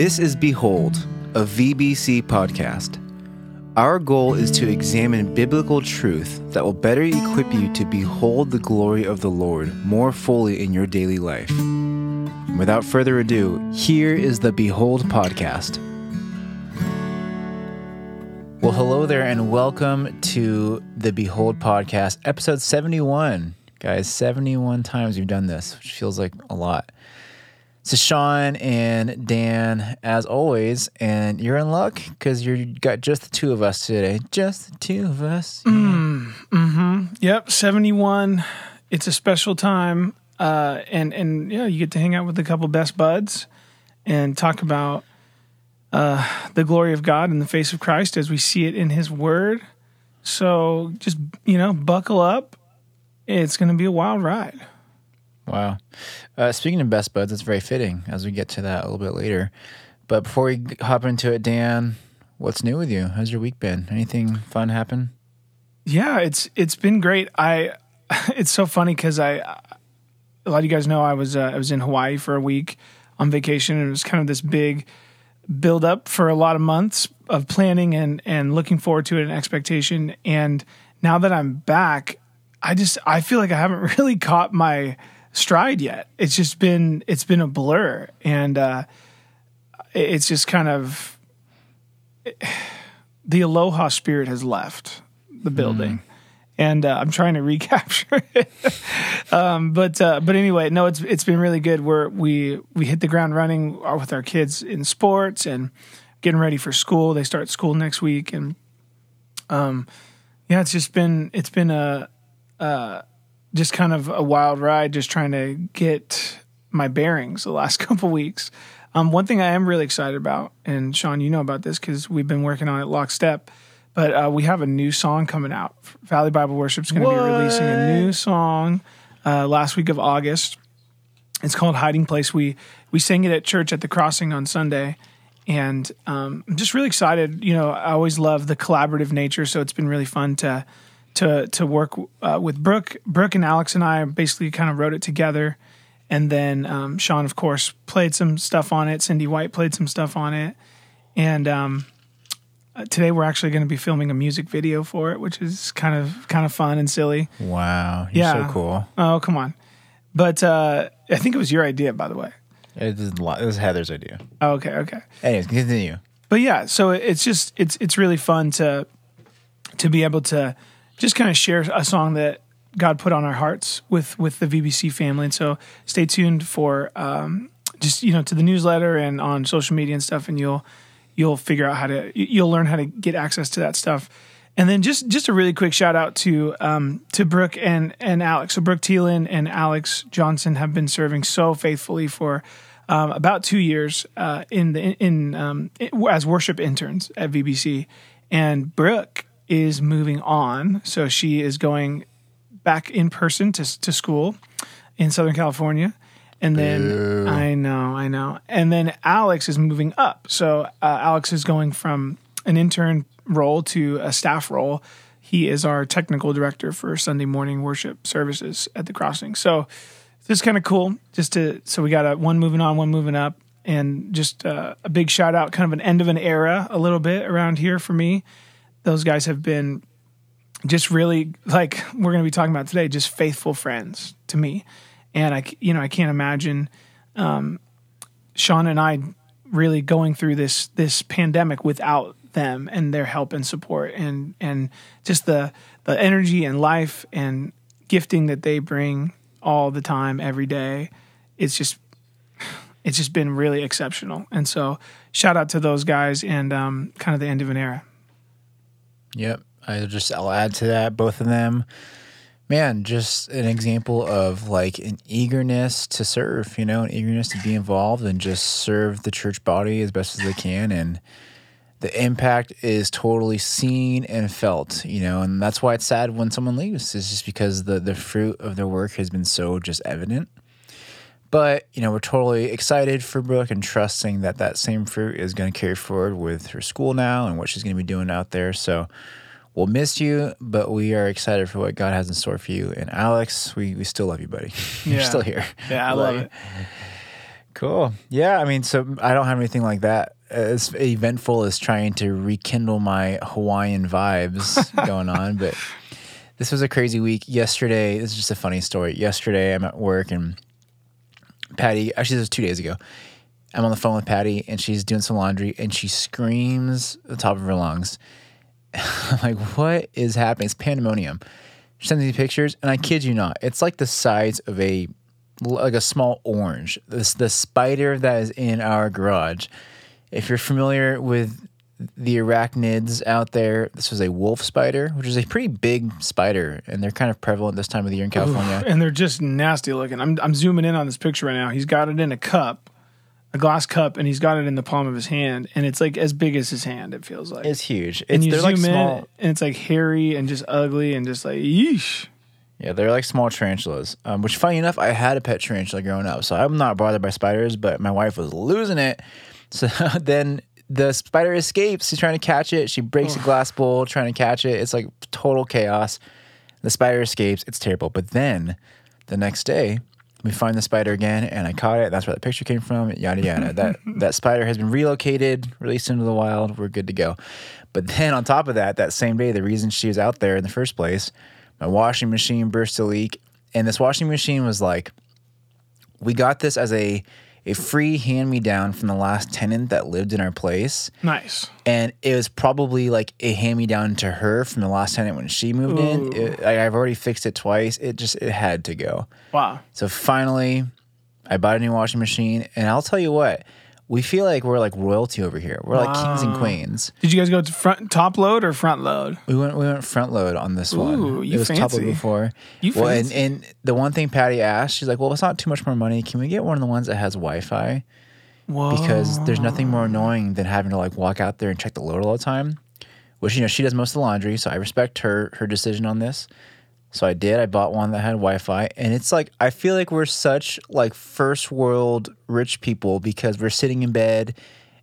This is Behold, a VBC podcast. Our goal is to examine biblical truth that will better equip you to behold the glory of the Lord more fully in your daily life. Without further ado, here is the Behold podcast. Well, hello there, and welcome to the Behold podcast, episode 71. Guys, 71 times we've done this, which feels like a lot. So Sean and Dan, as always, and you're in luck because you got just the two of us today. Just the two of us. Mm-hmm. Yep, seventy one. It's a special time, uh, and and yeah, you get to hang out with a couple best buds and talk about uh, the glory of God in the face of Christ as we see it in His Word. So just you know, buckle up. It's going to be a wild ride. Wow. Uh, speaking of best buds, it's very fitting as we get to that a little bit later. But before we hop into it, Dan, what's new with you? How's your week been? Anything fun happen? Yeah, it's it's been great. I it's so funny because I a lot of you guys know I was uh, I was in Hawaii for a week on vacation and it was kind of this big build up for a lot of months of planning and and looking forward to it and expectation. And now that I'm back, I just I feel like I haven't really caught my stride yet. It's just been it's been a blur and uh, it's just kind of the aloha spirit has left the building. And uh, I'm trying to recapture it, um, but uh, but anyway, no, it's it's been really good. We're we we hit the ground running with our kids in sports and getting ready for school. They start school next week, and um, yeah, it's just been it's been a uh, just kind of a wild ride, just trying to get my bearings the last couple weeks. Um, one thing I am really excited about, and Sean, you know about this because we've been working on it lockstep. But uh, we have a new song coming out. Valley Bible Worship is going to be releasing a new song uh, last week of August. It's called "Hiding Place." We we sang it at church at the Crossing on Sunday, and um, I'm just really excited. You know, I always love the collaborative nature, so it's been really fun to to to work uh, with Brooke. Brooke and Alex and I basically kind of wrote it together, and then um, Sean, of course, played some stuff on it. Cindy White played some stuff on it, and um, uh, today we're actually going to be filming a music video for it, which is kind of kind of fun and silly. Wow. You're Yeah. so cool. Oh, come on! But uh, I think it was your idea, by the way. It was, it was Heather's idea. Oh, okay, okay. Anyways, continue. but yeah, so it's just it's it's really fun to to be able to just kind of share a song that God put on our hearts with with the VBC family. And so stay tuned for um, just you know to the newsletter and on social media and stuff, and you'll you'll figure out how to you- you'll learn how to get access to that stuff. And then just just a really quick shout out to um, to Brooke and and Alex. So Brooke Thielen and Alex Johnson have been serving so faithfully for um, about two years uh, in the in um, as worship interns at VBC. And Brooke is moving on, so she is going back in person to to school in Southern California. And then I know, I know. And then Alex is moving up. So uh, Alex is going from an intern role to a staff role. He is our technical director for Sunday morning worship services at the Crossing. So this is kind of cool. Just to so we got a one moving on, one moving up, and just uh, a big shout out, kind of an end of an era, a little bit around here for me. Those guys have been just really like we're going to be talking about today just faithful friends to me. And i you know i can't imagine um, sean and i really going through this this pandemic without them and their help and support and and just the the energy and life and gifting that they bring all the time every day. It's just it's just been really exceptional. And so shout out to those guys and um, kind of the end of an era Yep. I just I'll add to that both of them. Man, just an example of like an eagerness to serve, you know, an eagerness to be involved and just serve the church body as best as they can and the impact is totally seen and felt, you know, and that's why it's sad when someone leaves. It's just because the the fruit of their work has been so just evident. But, you know, we're totally excited for Brooke and trusting that that same fruit is going to carry forward with her school now and what she's going to be doing out there. So we'll miss you, but we are excited for what God has in store for you. And Alex, we, we still love you, buddy. You're still here. yeah i love it Cool. Yeah, I mean, so I don't have anything like that as eventful as trying to rekindle my Hawaiian vibes going on, but this was a crazy week. Yesterday, this is just a funny story. Yesterday, I'm at work and Patty, actually, this was two days ago. I'm on the phone with Patty and she's doing some laundry and she screams at the top of her lungs. I'm like, what is happening? It's pandemonium. She sends me pictures and I kid you not, it's like the size of a like a small orange. This the spider that is in our garage. If you're familiar with the arachnids out there, this was a wolf spider, which is a pretty big spider, and they're kind of prevalent this time of the year in California. and they're just nasty looking. I'm I'm zooming in on this picture right now. He's got it in a cup, a glass cup, and he's got it in the palm of his hand, and it's like as big as his hand. It feels like. It's huge. and It's, you zoom like small. in, and it's like hairy and just ugly and just like yeesh. Yeah, they're like small tarantulas. Um, which, funny enough, I had a pet tarantula growing up, so I'm not bothered by spiders. But my wife was losing it. So then the spider escapes. She's trying to catch it. She breaks a glass bowl trying to catch it. It's like total chaos. The spider escapes. It's terrible. But then the next day, we find the spider again, and I caught it. That's where the picture came from. Yada yada. that that spider has been relocated, released into the wild. We're good to go. But then on top of that, that same day, the reason she was out there in the first place, my washing machine burst a leak, and this washing machine was like, we got this as a a free hand me down from the last tenant that lived in our place Nice. and it was probably like a hand me down to her from the last tenant when she moved in. It, I, I've already fixed it twice. It just it had to go. Wow. So finally, I bought a new washing machine, and I'll tell you what, we feel like we're like royalty over here. We're like kings and queens. Did you guys go to front top load or front load? We went we went front load on this Ooh, one. you it was top load before. You well, and, fancy. and the one thing Patty asked, she's like, "Well, it's not too much more money. Can we get one of the ones that has Wi-Fi?" Whoa. because there's nothing more annoying than having to like walk out there and check the load all the time. Which you know she does most of the laundry, so I respect her her decision on this. So I did. I bought one that had Wi-Fi, and it's like I feel like we're such like first world rich people because we're sitting in bed,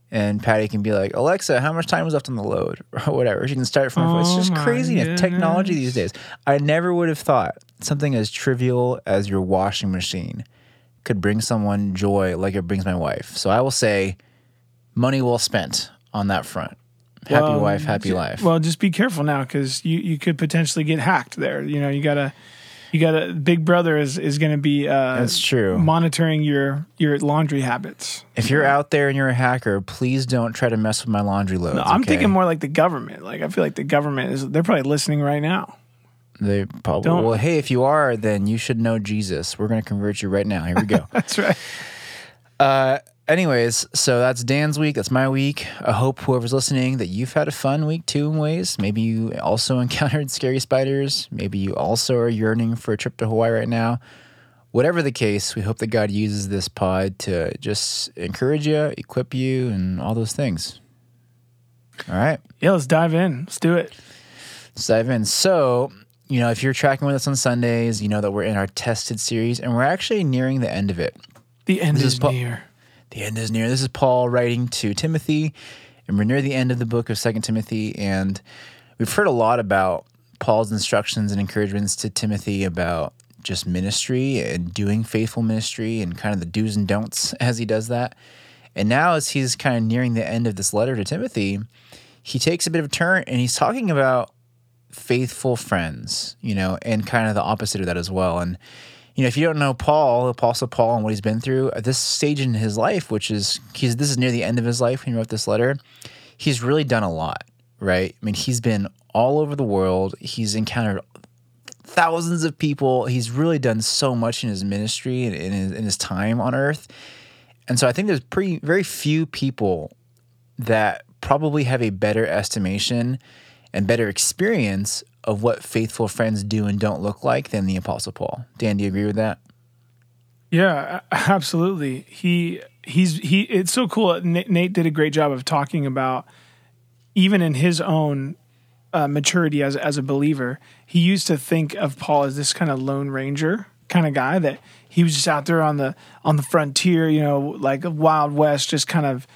and Patty can be like, Alexa, how much time is left on the load or whatever. She can start from phone. It's Oh just my crazy technology these days. I never would have thought something as trivial as your washing machine could bring someone joy like it brings my wife. So I will say, money well spent on that front. Happy Well, wife, happy j- life. Well, just be careful now because you, you could potentially get hacked there. You know, you gotta you gotta Big Brother is is gonna be uh, That's true. monitoring your your laundry habits. if you're out there and you're a hacker, please don't try to mess with my laundry loads. No, I'm okay? thinking more like the government. Like I feel like the government is they're probably listening right now. They probably. Don't- Well, hey, if you are, then you should know Jesus. We're going to convert you right now. Here we go. That's right. Uh, anyways, so that's Dan's week. That's my week. I hope whoever's listening that you've had a fun week too in ways. Maybe you also encountered scary spiders. Maybe you also are yearning for a trip to Hawaii right now. Whatever the case, we hope that God uses this pod to just encourage you, equip you, and all those things. All right. Yeah, let's dive in. Let's do it. Let's dive in. So, you know, if you're tracking with us on Sundays, you know that we're in our tested series and we're actually nearing the end of it. The end This is, is near. The end is near. This is Paul writing to Timothy, and we're near the end of the book of Second Timothy, and we've heard a lot about Paul's instructions and encouragements to Timothy about just ministry and doing faithful ministry and kind of the do's and don'ts as he does that. And now, as he's kind of nearing the end of this letter to Timothy, he takes a bit of a turn and he's talking about faithful friends, you know, and kind of the opposite of that as well. And you know, if you don't know Paul, Apostle Paul, and what he's been through at this stage in his life, which is he's this is near the end of his life when he wrote this letter, he's really done a lot, right? I mean, he's been all over the world. He's encountered thousands of people. He's really done so much in his ministry and in his, in his time on earth. And so I think there's pretty very few people that probably have a better estimation and better experience of what faithful friends do and don't look like than the Apostle Paul. Dan, do you agree with that? Yeah, absolutely. He he's he. It's so cool. Nate, did a great job of talking about even in his own uh, maturity as as a believer. He used to think of Paul as this kind of lone ranger kind of guy that he was just out there on the on the frontier, you know, like a wild west, just kind of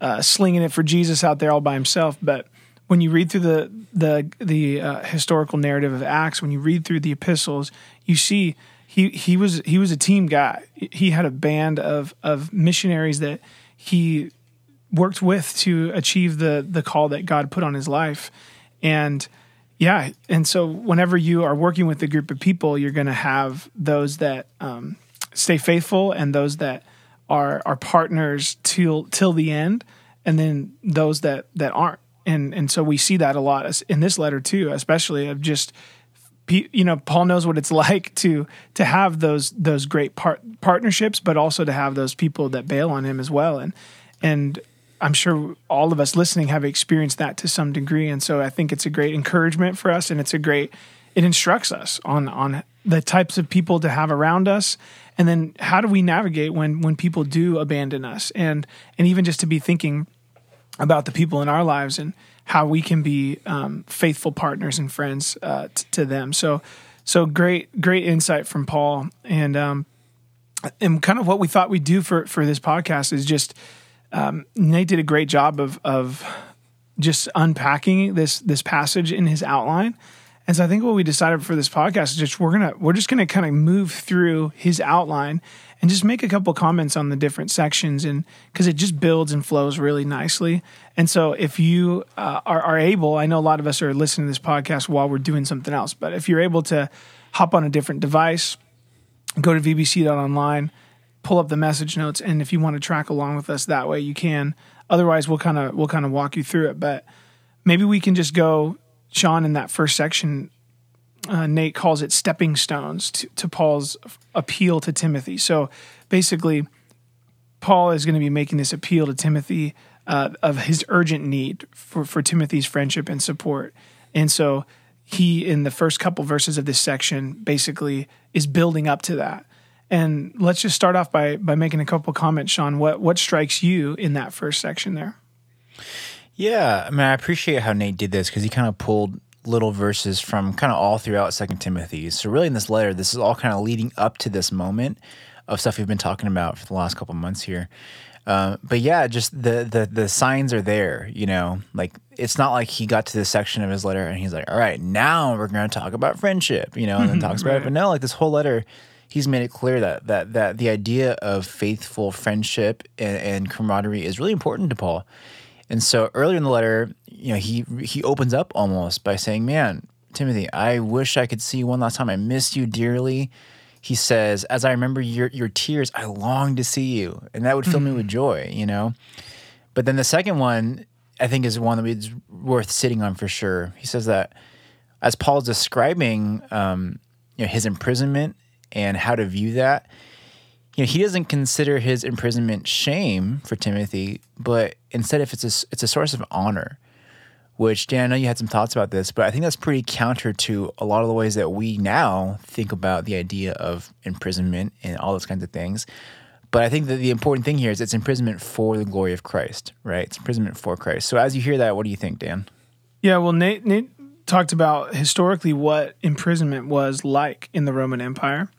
uh, slinging it for Jesus out there all by himself. But when you read through the the the uh, historical narrative of Acts, when you read through the epistles, you see he he was he was a team guy. He had a band of of missionaries that he worked with to achieve the the call that God put on his life. And yeah, and so whenever you are working with a group of people, you're going to have those that um, stay faithful and those that are are partners till till the end, and then those that that aren't. And and so we see that a lot in this letter too, especially of just you know Paul knows what it's like to to have those those great part, partnerships, but also to have those people that bail on him as well. And and I'm sure all of us listening have experienced that to some degree. And so I think it's a great encouragement for us, and it's a great it instructs us on on the types of people to have around us and then how do we navigate when when people do abandon us and and even just to be thinking about the people in our lives and how we can be um, faithful partners and friends uh, t- to them. So, so great, great insight from Paul, and um, and kind of what we thought we'd do for for this podcast is just um, Nate did a great job of of just unpacking this this passage in his outline. And so I think what we decided for this podcast is just we're gonna we're just gonna kind of move through his outline and just make a couple comments on the different sections and because it just builds and flows really nicely. And so if you uh, are, are able i know a lot of us are listening to this podcast while we're doing something else but if you're able to hop on a different device go to vbc.online pull up the message notes and if you want to track along with us that way you can. Otherwise we'll kind of we'll kind of walk you through it. But maybe we can just go sean in that first section uh, Nate calls it stepping stones to, to Paul's appeal to Timothy. So basically, Paul is going to be making this appeal to Timothy uh, of his urgent need for, for Timothy's friendship and support. And so he, in the first couple verses of this section, basically is building up to that. And let's just start off by by making a couple comments, Sean. What what strikes you in that first section there? Yeah, I mean, I appreciate how Nate did this because he kind of pulled little verses from kind of all throughout Second Timothy. So really, in this letter, this is all kind of leading up to this moment of stuff we've been talking about for the last couple months here. Uh, but yeah, just the, the the signs are there. You know, like it's not like he got to this section of his letter and he's like, "All right, now we're going to talk about friendship," you know, and then talks about it. But no, like this whole letter, he's made it clear that that that the idea of faithful friendship and, and camaraderie is really important to Paul. And so earlier in the letter, you know, he he opens up almost by saying, "Man, Timothy, I wish I could see you one last time. I miss you dearly." He says, "As I remember your your tears, I long to see you, and that would fill mm-hmm. me with hmm. joy." You know. But then the second one, I think, is one that is worth sitting on for sure. He says that as Paul's describing, um, you know, his imprisonment and how to view that you know, he doesn't consider his imprisonment shame for Timothy, but instead, if it's a, it's a source of honor. Which Dan, I know you had some thoughts about this, but I think that's pretty counter to a lot of the ways that we now think about the idea of imprisonment and all those kinds of things. But I think that the important thing here is it's imprisonment for the glory of Christ, right? It's imprisonment for Christ. So as you hear that, what do you think, Dan? Yeah, well, Nate, Nate talked about historically what imprisonment was like in the Roman Empire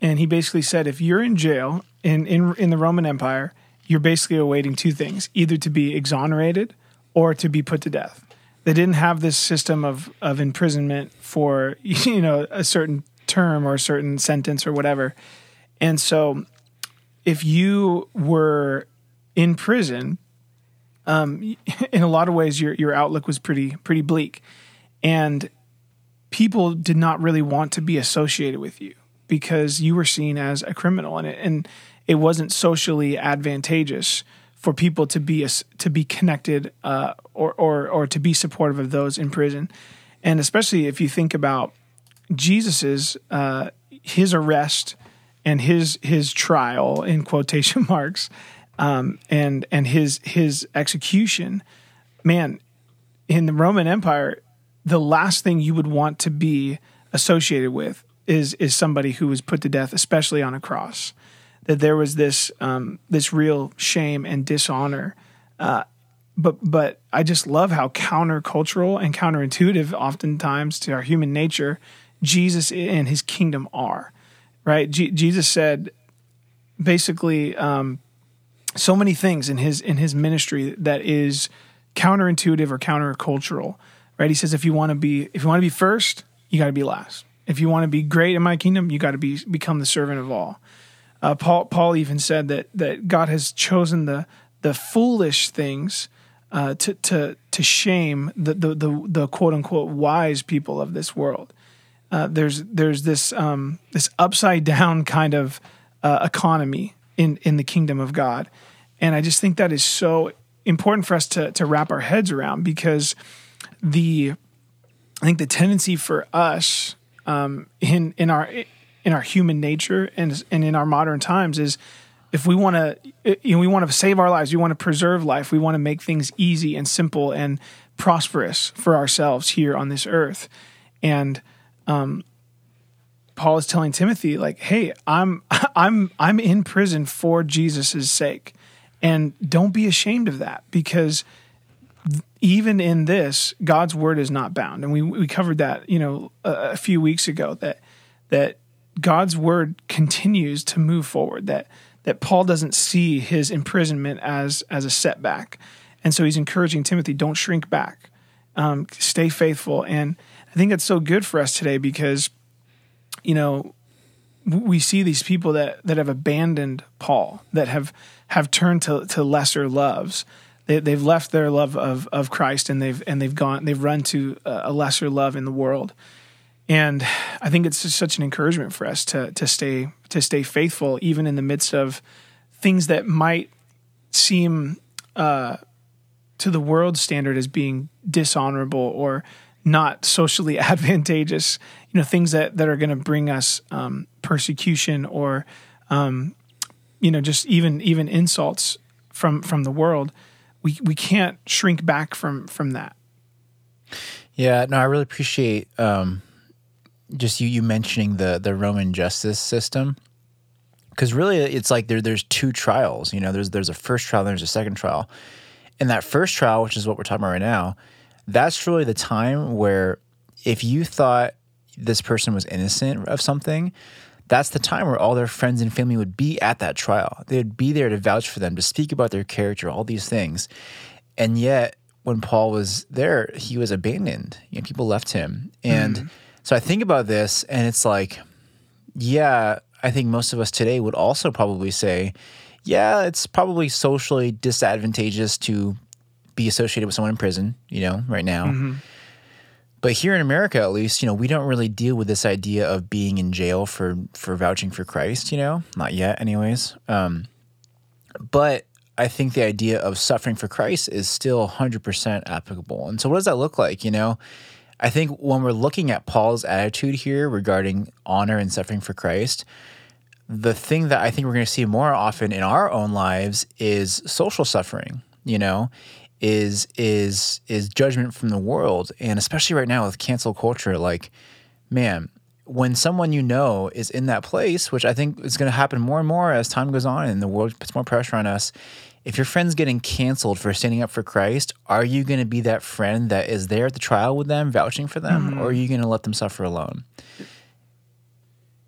and he basically said if you're in jail in in in the Roman Empire, you're basically awaiting two things: either to be exonerated or to be put to death. They didn't have this system of of imprisonment for you know a certain term or a certain sentence or whatever. And so, if you were in prison, um, in a lot of ways, your your outlook was pretty pretty bleak, and people did not really want to be associated with you because you were seen as a criminal and it, and it wasn't socially advantageous for people to be to be connected uh, or, or or to be supportive of those in prison, and especially if you think about Jesus's uh, his arrest and his his trial in quotation marks, um, and and his his execution, man, in the Roman Empire, the last thing you would want to be associated with is is somebody who was put to death, especially on a cross. That there was this um, this real shame and dishonor. Uh, but but I just love how countercultural and counterintuitive, oftentimes to our human nature, Jesus and His kingdom are. Right? G- Jesus said, basically, um, so many things in his in his ministry that is counterintuitive or countercultural. Right? He says, if you want to be if you want to be first, you got to be last If you want to be great in my kingdom, you got to be become the servant of all. Uh, Paul Paul even said that that God has chosen the the foolish things uh, to to to shame the, the the the quote unquote wise people of this world. Uh, there's there's this um, this upside down kind of uh, economy in in the kingdom of God, and I just think that is so important for us to to wrap our heads around because the I think the tendency for us um, in in our in our human nature and and in our modern times is if we want to you know we want to save our lives we want to preserve life we want to make things easy and simple and prosperous for ourselves here on this earth. And um, paul is telling timothy like hey i'm i'm i'm in prison for jesus' sake. And don't be ashamed of that because even in this god's word is not bound. And we we covered that you know a, a few weeks ago that that God's word continues to move forward. That that Paul doesn't see his imprisonment as as a setback, and so he's encouraging Timothy, don't shrink back, um, stay faithful. And I think that's so good for us today because, you know, we see these people that that have abandoned Paul, that have have turned to to lesser loves. They, they've left their love of of Christ and they've and they've gone they've run to a lesser love in the world. And I think it's just such an encouragement for us to to stay to stay faithful, even in the midst of things that might seem uh, to the world standard as being dishonorable or not socially advantageous. You know, things that that are going to bring us um, persecution or um, you know just even even insults from from the world. We we can't shrink back from from that. Yeah, no, I really appreciate um, just you you mentioning the the Roman justice system because really it's like there there's two trials. You know, there's there's a first trial, there's a second trial, and that first trial, which is what we're talking about right now, that's really the time where if you thought this person was innocent of something, that's the time where all their friends and family would be at that trial. They'd be there to vouch for them, to speak about their character, all these things. And yet, when Paul was there, he was abandoned. You know, people left him. And mm. So I think about this and it's like, yeah, I think most of us today would also probably say, yeah, it's probably socially disadvantageous to be associated with someone in prison, you know, right now. Mm-hmm. But here in America, at least, you know, we don't really deal with this idea of being in jail for for vouching for Christ. You know, not yet, anyways. Um, but I think the idea of suffering for Christ is still 100% applicable. And so, what does that look like? You know, I think when we're looking at Paul's attitude here regarding honor and suffering for Christ, the thing that I think we're going to see more often in our own lives is social suffering, you know, is is is judgment from the world. And especially right now with cancel culture like man, when someone you know is in that place, which I think is going to happen more and more as time goes on and the world puts more pressure on us, if your friend's getting canceled for standing up for Christ, are you going to be that friend that is there at the trial with them, vouching for them, mm-hmm. or are you going to let them suffer alone?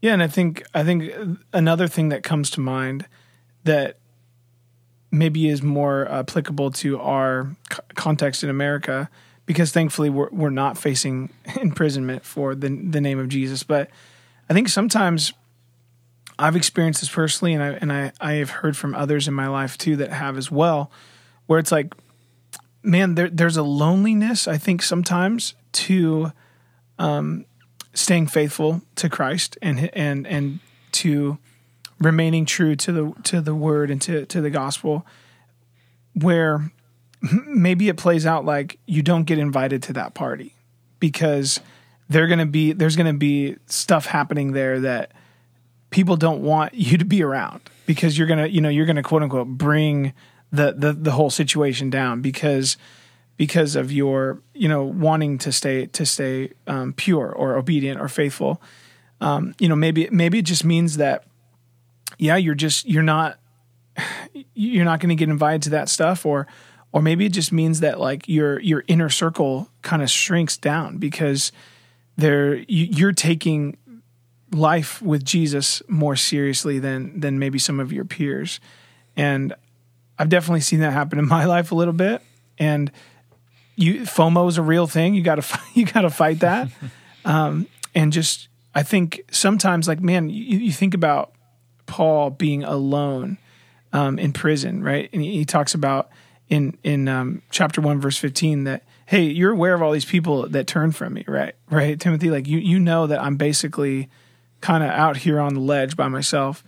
Yeah, and I think I think another thing that comes to mind that maybe is more applicable to our context in America, because thankfully we're we're not facing imprisonment for the the name of Jesus, but I think sometimes I've experienced this personally, and I and I I have heard from others in my life too that have as well, where it's like, man, there there's a loneliness I think sometimes to, um, staying faithful to Christ and and and to remaining true to the to the word and to to the gospel, where maybe it plays out like you don't get invited to that party because they're gonna be there's gonna be stuff happening there that people don't want you to be around because you're gonna you know you're gonna quote unquote bring the the, the whole situation down because because of your you know wanting to stay to stay um, pure or obedient or faithful. Um, you know maybe maybe it just means that yeah you're just you're not you're not going to get invited to that stuff or or maybe it just means that like your your inner circle kind of shrinks down because there you, you're taking life with Jesus more seriously than than maybe some of your peers. And I've definitely seen that happen in my life a little bit. And you FOMO is a real thing. You got to you got to fight that. um, and just I think sometimes, like, man, you, you think about Paul being alone um, in prison, right? And he, he talks about in in um, chapter one, verse fifteen, that hey, you're aware of all these people that turn from me, right? Right, Timothy, like you you know that I'm basically kind of out here on the ledge by myself,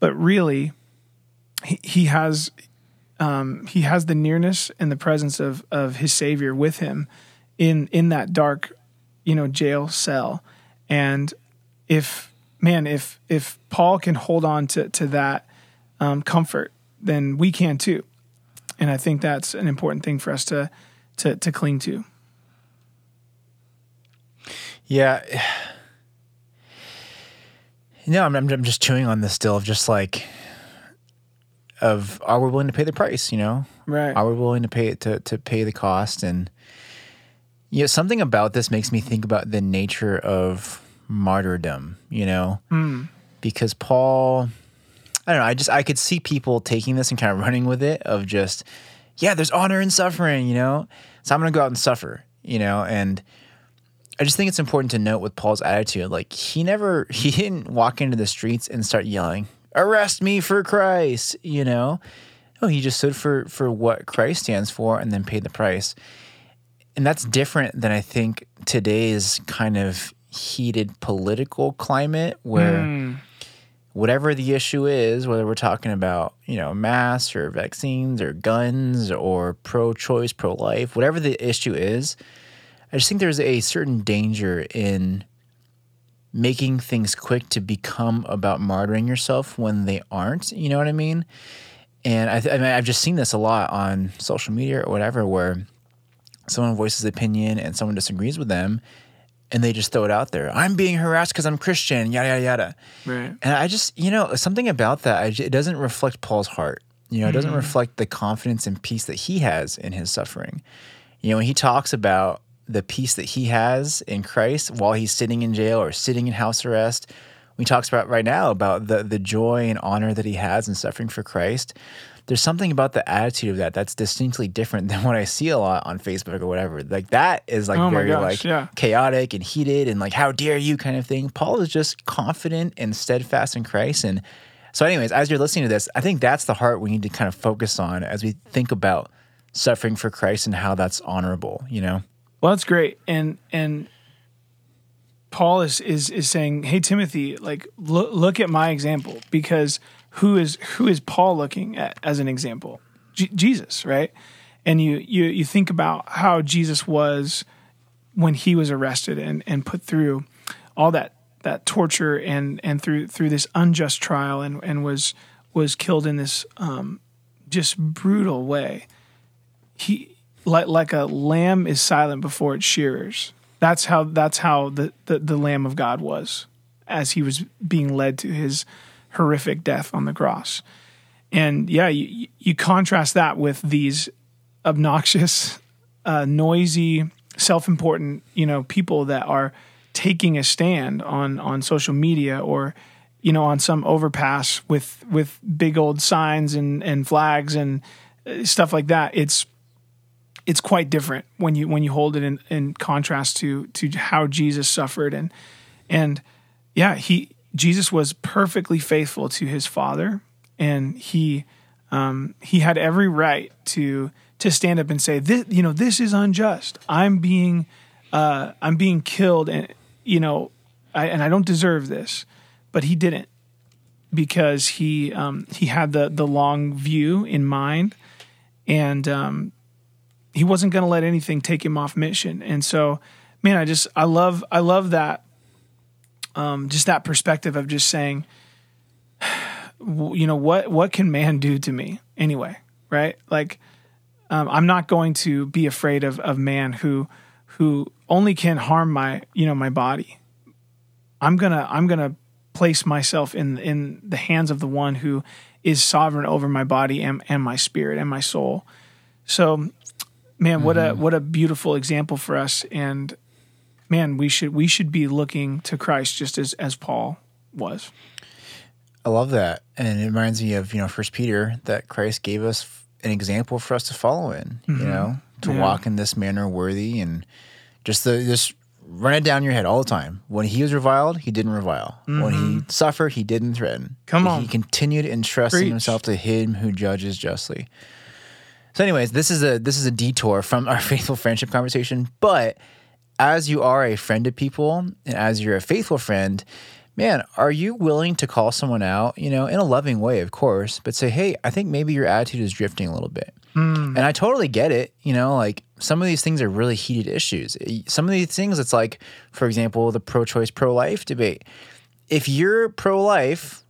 but really, he, he has um, he has the nearness and the presence of of his Savior with him in in that dark, you know, jail cell, and if man, if if Paul can hold on to to that um, comfort, then we can too, and I think that's an important thing for us to to to cling to. Yeah. No, I'm, I'm I'm just chewing on this still of just like of are we willing to pay the price, you know? Right. Are we willing to pay it to to pay the cost and you know, something about this makes me think about the nature of martyrdom, you know? Hmm. Because Paul I don't know, I just I could see people taking this and kind of running with it of just yeah, there's honor in suffering, you know? So I'm going to go out and suffer, you know, and I just think it's important to note with Paul's attitude. Like he never, he didn't walk into the streets and start yelling, "Arrest me for Christ!" You know, no, he just stood for for what Christ stands for and then paid the price. And that's different than I think today's kind of heated political climate where hmm. whatever the issue is, whether we're talking about, you know, masks or vaccines or guns or pro choice, pro life, whatever the issue is, I just think there's a certain danger in making things quick to become about martyring yourself when they aren't. You know what I mean? And I, th- I mean, I've just seen this a lot on social media or whatever, where someone voices opinion and someone disagrees with them, and they just throw it out there. I'm being harassed because I'm Christian. Yada yada yada. Right. And I just, you know, something about that, I it doesn't reflect Paul's heart. You know, it doesn't mm-hmm. reflect the confidence and peace that he has in his suffering. You know, when he talks about the peace that he has in Christ while he's sitting in jail or sitting in house arrest, he talks about right now about the the joy and honor that he has in suffering for Christ. There's something about the attitude of that that's distinctly different than what I see a lot on Facebook or whatever. Like that is like Oh very gosh, like yeah. chaotic and heated and like how dare you kind of thing. Paul is just confident and steadfast in Christ. And so, anyways, as you're listening to this, I think that's the heart we need to kind of focus on as we think about suffering for Christ and how that's honorable. You know, Well, that's great, and and Paul is is is saying, "Hey Timothy, like look look at my example because who is who is Paul looking at as an example? J- Jesus, right? And you you you think about how Jesus was when he was arrested and and put through all that that torture and and through through this unjust trial and and was was killed in this um, just brutal way. He like like a lamb is silent before its shearers. That's how that's how the, the, the Lamb of God was as he was being led to his horrific death on the cross. And yeah, you, you contrast that with these obnoxious, uh, noisy, self-important, you know, people that are taking a stand on on social media or you know on some overpass with with big old signs and and flags and uh, stuff like that. It's it's quite different when you when you hold it in, in contrast to to how Jesus suffered. And and yeah he Jesus was perfectly faithful to his father and he um, he had every right to to stand up and say this you know this is unjust. I'm being uh, I'm being killed and you know I, and I don't deserve this. But he didn't because he um, he had the the long view in mind. And um, he wasn't going to let anything take him off mission. And so, man, I just I love I love that um, just that perspective of just saying, you know, what what can man do to me anyway, right? Like, um, I'm not going to be afraid of of man who who only can harm my you know my body. I'm gonna I'm gonna place myself in in the hands of the one who is sovereign over my body and, and my spirit and my soul. So man what a what a beautiful example for us and man we should we should be looking to christ just as as paul was I love that, and it reminds me of you know First Peter that Christ gave us an example for us to follow in. You know, to Yeah. walk in this manner worthy, and just the just run it down your head all the time. When he was reviled, he didn't revile. When he suffered, he didn't threaten. Mm-hmm. Come on. He continued entrusting Preach. himself to him who judges justly. So, anyways, this is a this is a detour from our faithful friendship conversation. But as you are a friend of people and as you're a faithful friend, man, are you willing to call someone out, you know, in a loving way, of course, but say, hey, I think maybe your attitude is drifting a little bit. Mm. And I totally get it. You know, like some of these things are really heated issues. Some of these things, it's like, for example, the pro choice, pro life debate. If you're pro life,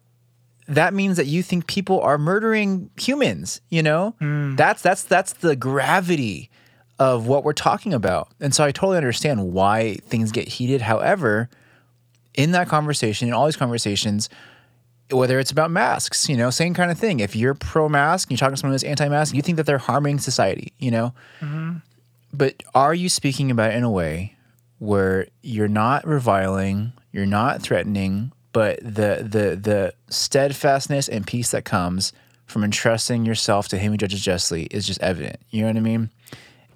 that means that you think people are murdering humans, you know? Mm. That's that's that's the gravity of what we're talking about. And so I totally understand why things get heated. However, in that conversation, in all these conversations, whether it's about masks, you know, same kind of thing. If you're pro mask, you're talking to someone who's anti mask, you think that they're harming society, you know? Mm-hmm. But are you speaking about it in a way where you're not reviling, you're not threatening, but the the the steadfastness and peace that comes from entrusting yourself to him who judges justly is just evident. You know what I mean?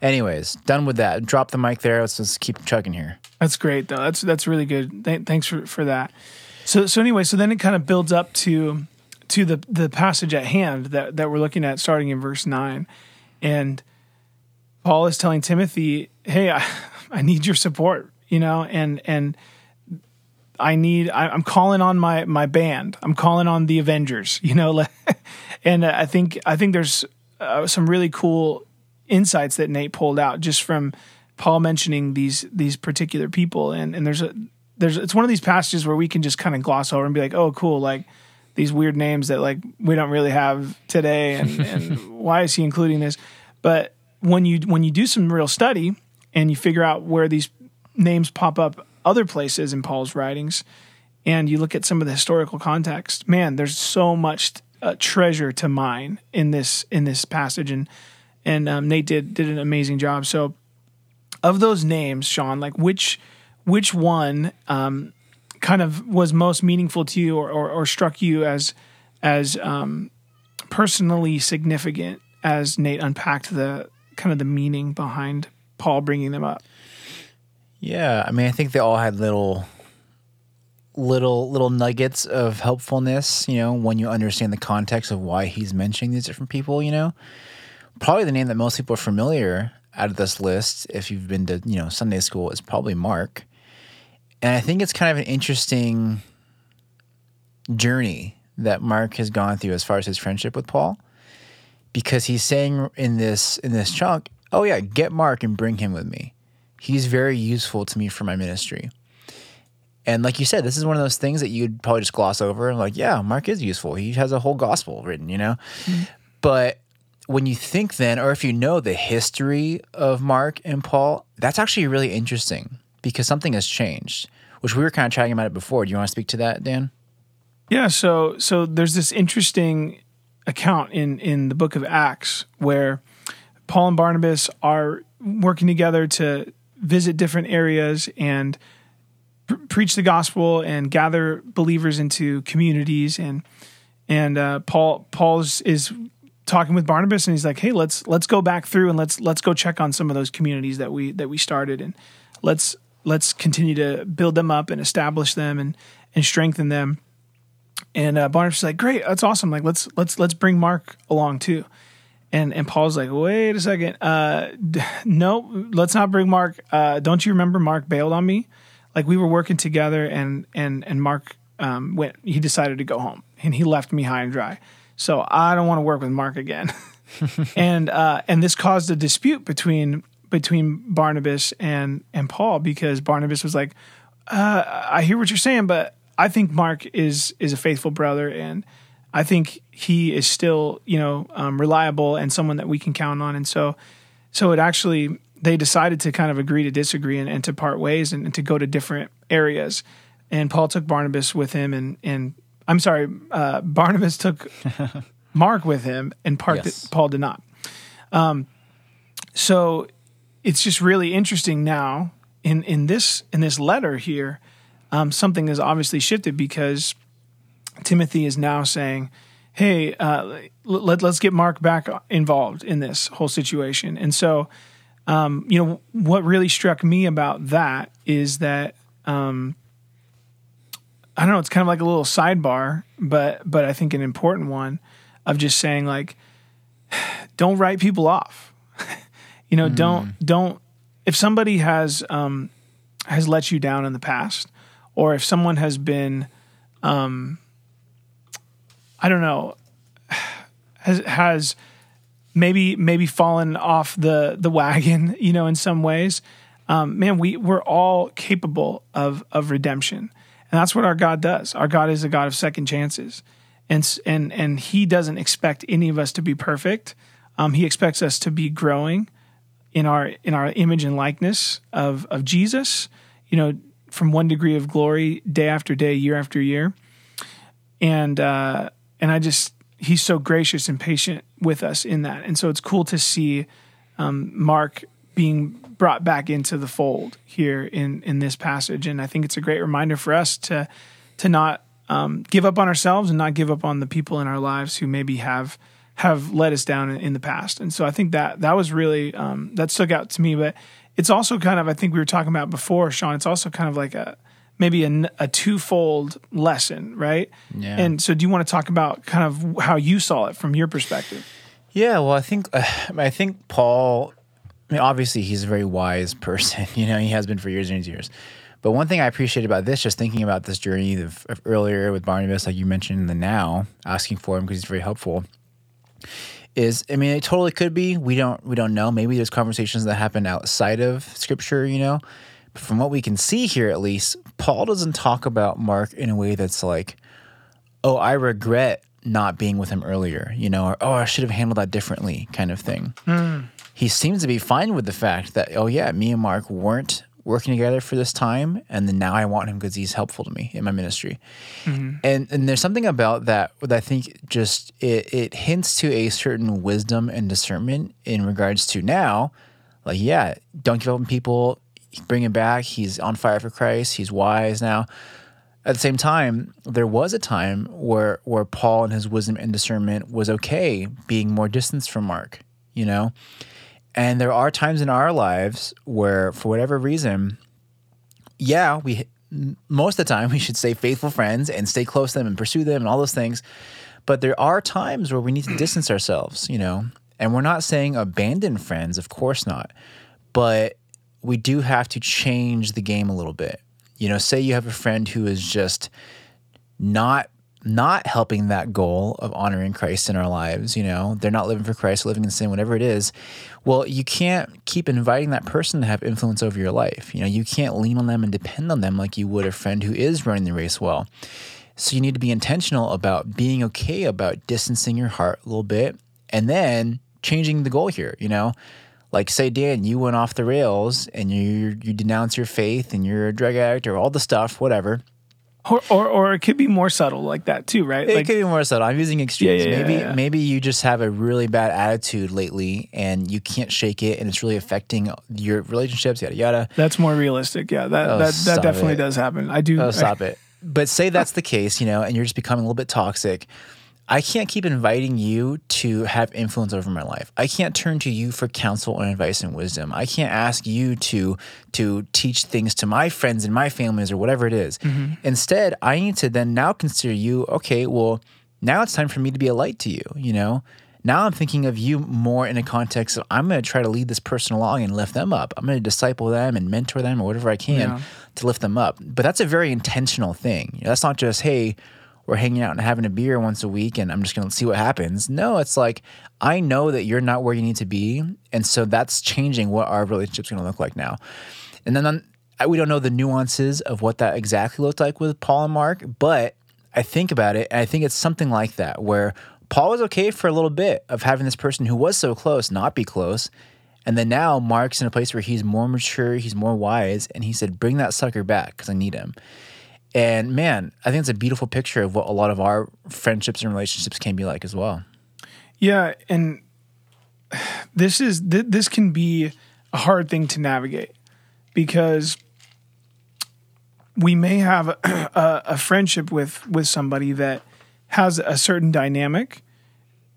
Anyways, done with that. Drop the mic there. Let's just keep chugging here. That's great though. That's that's really good. Th- thanks for, for that. So so anyway, so then it kind of builds up to to the the passage at hand that that we're looking at starting in verse 9. And Paul is telling Timothy, "Hey, I, I need your support, you know, and and I need I, I'm calling on my my band. I'm calling on the Avengers, you know, and I think I think there's uh, some really cool insights that Nate pulled out just from Paul mentioning these these particular people and and there's a there's it's one of these passages where we can just kind of gloss over and be like oh cool like these weird names that like we don't really have today and and why is he including this but when you when you do some real study and you figure out where these names pop up other places in Paul's writings and you look at some of the historical context man there's so much uh, treasure to mine in this in this passage and and um, Nate did did an amazing job. So, of those names, Sean, like which which one um, kind of was most meaningful to you, or, or, or struck you as as um, personally significant as Nate unpacked the kind of the meaning behind Paul bringing them up? Yeah, I mean, I think they all had little, little, little nuggets of helpfulness. You know, when you understand the context of why he's mentioning these different people. You know, probably the name that most people are familiar out of this list, if you've been to you know Sunday school, is probably Mark. And I think it's kind of an interesting journey that Mark has gone through as far as his friendship with Paul, because he's saying in this in this chunk, "Oh yeah, get Mark and bring him with me. He's very useful to me for my ministry." And like you said, this is one of those things that you'd probably just gloss over. Like, yeah, Mark is useful. He has a whole gospel written, you know. Mm-hmm. But when you think then, or if you know the history of Mark and Paul, that's actually really interesting because something has changed, which we were kind of chatting about it before. Do you want to speak to that, Dan? Yeah, so so there's this interesting account in in the book of Acts where Paul and Barnabas are working together to visit different areas and pr- preach the gospel and gather believers into communities and and uh, Paul Paul's is talking with Barnabas and he's like, "Hey, let's let's go back through and let's let's go check on some of those communities that we that we started and let's let's continue to build them up and establish them and and strengthen them." And uh, Barnabas is like, "Great, that's awesome. Like, let's let's let's bring Mark along too." And and Paul's like, "Wait a second. Uh, d- no, let's not bring Mark. Uh, don't you remember Mark bailed on me? Like we were working together, and and and Mark um, went. He decided to go home, and he left me high and dry. So I don't want to work with Mark again." and uh, and this caused a dispute between between Barnabas and and Paul because Barnabas was like, uh, "I hear what you're saying, but I think Mark is is a faithful brother, and I think he is still you know um, reliable and someone that we can count on." And so so it actually they decided to kind of agree to disagree and, and to part ways and, and to go to different areas. And Paul took Barnabas with him, and and I'm sorry, uh, Barnabas took Mark with him, and Park Yes. Paul did not. Um, so it's just really interesting now in in this in this letter here. Um, something has obviously shifted because Timothy is now saying, "Hey, uh, let, let's get Mark back involved in this whole situation." And so um, you know, what really struck me about that is that um, I don't know. It's kind of like a little sidebar, but but I think an important one of just saying like, don't write people off. you know, don't don't if somebody has um, has let you down in the past, or if someone has been, um, I don't know, has has maybe maybe fallen off the the wagon, you know, in some ways. Um, man, we we're all capable of of redemption, and that's what our God does. Our God is a God of second chances, and and and He doesn't expect any of us to be perfect. Um, he expects us to be growing in our in our image and likeness of of Jesus. You know, from one degree of glory, day after day, year after year, and uh, and I just he's so gracious and patient with us in that, and so it's cool to see um, Mark being brought back into the fold here in in this passage, and I think it's a great reminder for us to to not um, give up on ourselves and not give up on the people in our lives who maybe have have let us down in, the past. And so I think that that was really um, that stuck out to me. But it's also kind of I think we were talking about before, Sean. It's also kind of like a maybe a, a twofold lesson, right? Yeah. And so, do you want to talk about kind of how you saw it from your perspective? Yeah, well, I think uh, I think Paul. I mean, obviously, he's a very wise person. You know, he has been for years and years. But one thing I appreciate about this, just thinking about this journey of, of earlier with Barnabas, like you mentioned, the now asking for him because he's very helpful, is I mean, it totally could be. We don't we don't know. Maybe there's conversations that happen outside of Scripture. You know, but from what we can see here, at least, Paul doesn't talk about Mark in a way that's like, oh, I regret not being with him earlier, you know, or oh, I should have handled that differently, kind of thing. He seems to be fine with the fact that, oh, yeah, me and Mark weren't working together for this time, and then now I want him because he's helpful to me in my ministry. And and there's something about that that I think just it, it hints to a certain wisdom and discernment in regards to now, like, yeah, don't give up on people, bring him back. He's on fire for Christ, he's wise now at the same time, there was a time where where Paul and his wisdom and discernment was okay being more distanced from Mark, you know? And there are times in our lives where for whatever reason, yeah, we most of the time we should stay faithful friends and stay close to them and pursue them and all those things. But there are times where we need to distance ourselves, you know? And we're not saying abandon friends, of course not. But we do have to change the game a little bit. You know, say you have a friend who is just not not helping that goal of honoring Christ in our lives, you know, they're not living for Christ, living in sin, whatever it is. Well, you can't keep inviting that person to have influence over your life. You know, you can't lean on them and depend on them like you would a friend who is running the race well. So you need to be intentional about being okay about distancing your heart a little bit and then changing the goal here, you know? Like say Dan, you went off the rails and you you denounce your faith and you're a drug addict or all the stuff, whatever. Or, or, or it could be more subtle like that too, right? It Like, could be more subtle. I'm using extremes. Yeah, yeah, maybe yeah, maybe you just have a really bad attitude lately and you can't shake it and it's really affecting your relationships, yada yada. that's more realistic. Yeah, that oh, that, that definitely it. does happen. I do. Oh, stop it. But say that's the case, you know, and you're just becoming a little bit toxic. I can't keep inviting you to have influence over my life. I can't turn to you for counsel and advice and wisdom. I can't ask you to to teach things to my friends and my families or whatever it is. Mm-hmm. Instead, I need to then now consider you, okay, well, now it's time for me to be a light to you, you know? Now I'm thinking of you more in a context of I'm going to try to lead this person along and lift them up. I'm going to disciple them and mentor them or whatever I can Yeah. to lift them up. But that's a very intentional thing. You know, that's not just, hey, we're hanging out and having a beer once a week and I'm just going to see what happens. No, it's like, I know that you're not where you need to be. And so that's changing what our relationship's going to look like now. And then on, I, we don't know the nuances of what that exactly looked like with Paul and Mark, but I think about it and I think it's something like that where Paul was okay for a little bit of having this person who was so close not be close. And then now Mark's in a place where he's more mature, he's more wise, and he said, Bring that sucker back because I need him. And man, I think it's a beautiful picture of what a lot of our friendships and relationships can be like as well. Yeah, and this is th- this can be a hard thing to navigate because we may have a, a, a friendship with with somebody that has a certain dynamic,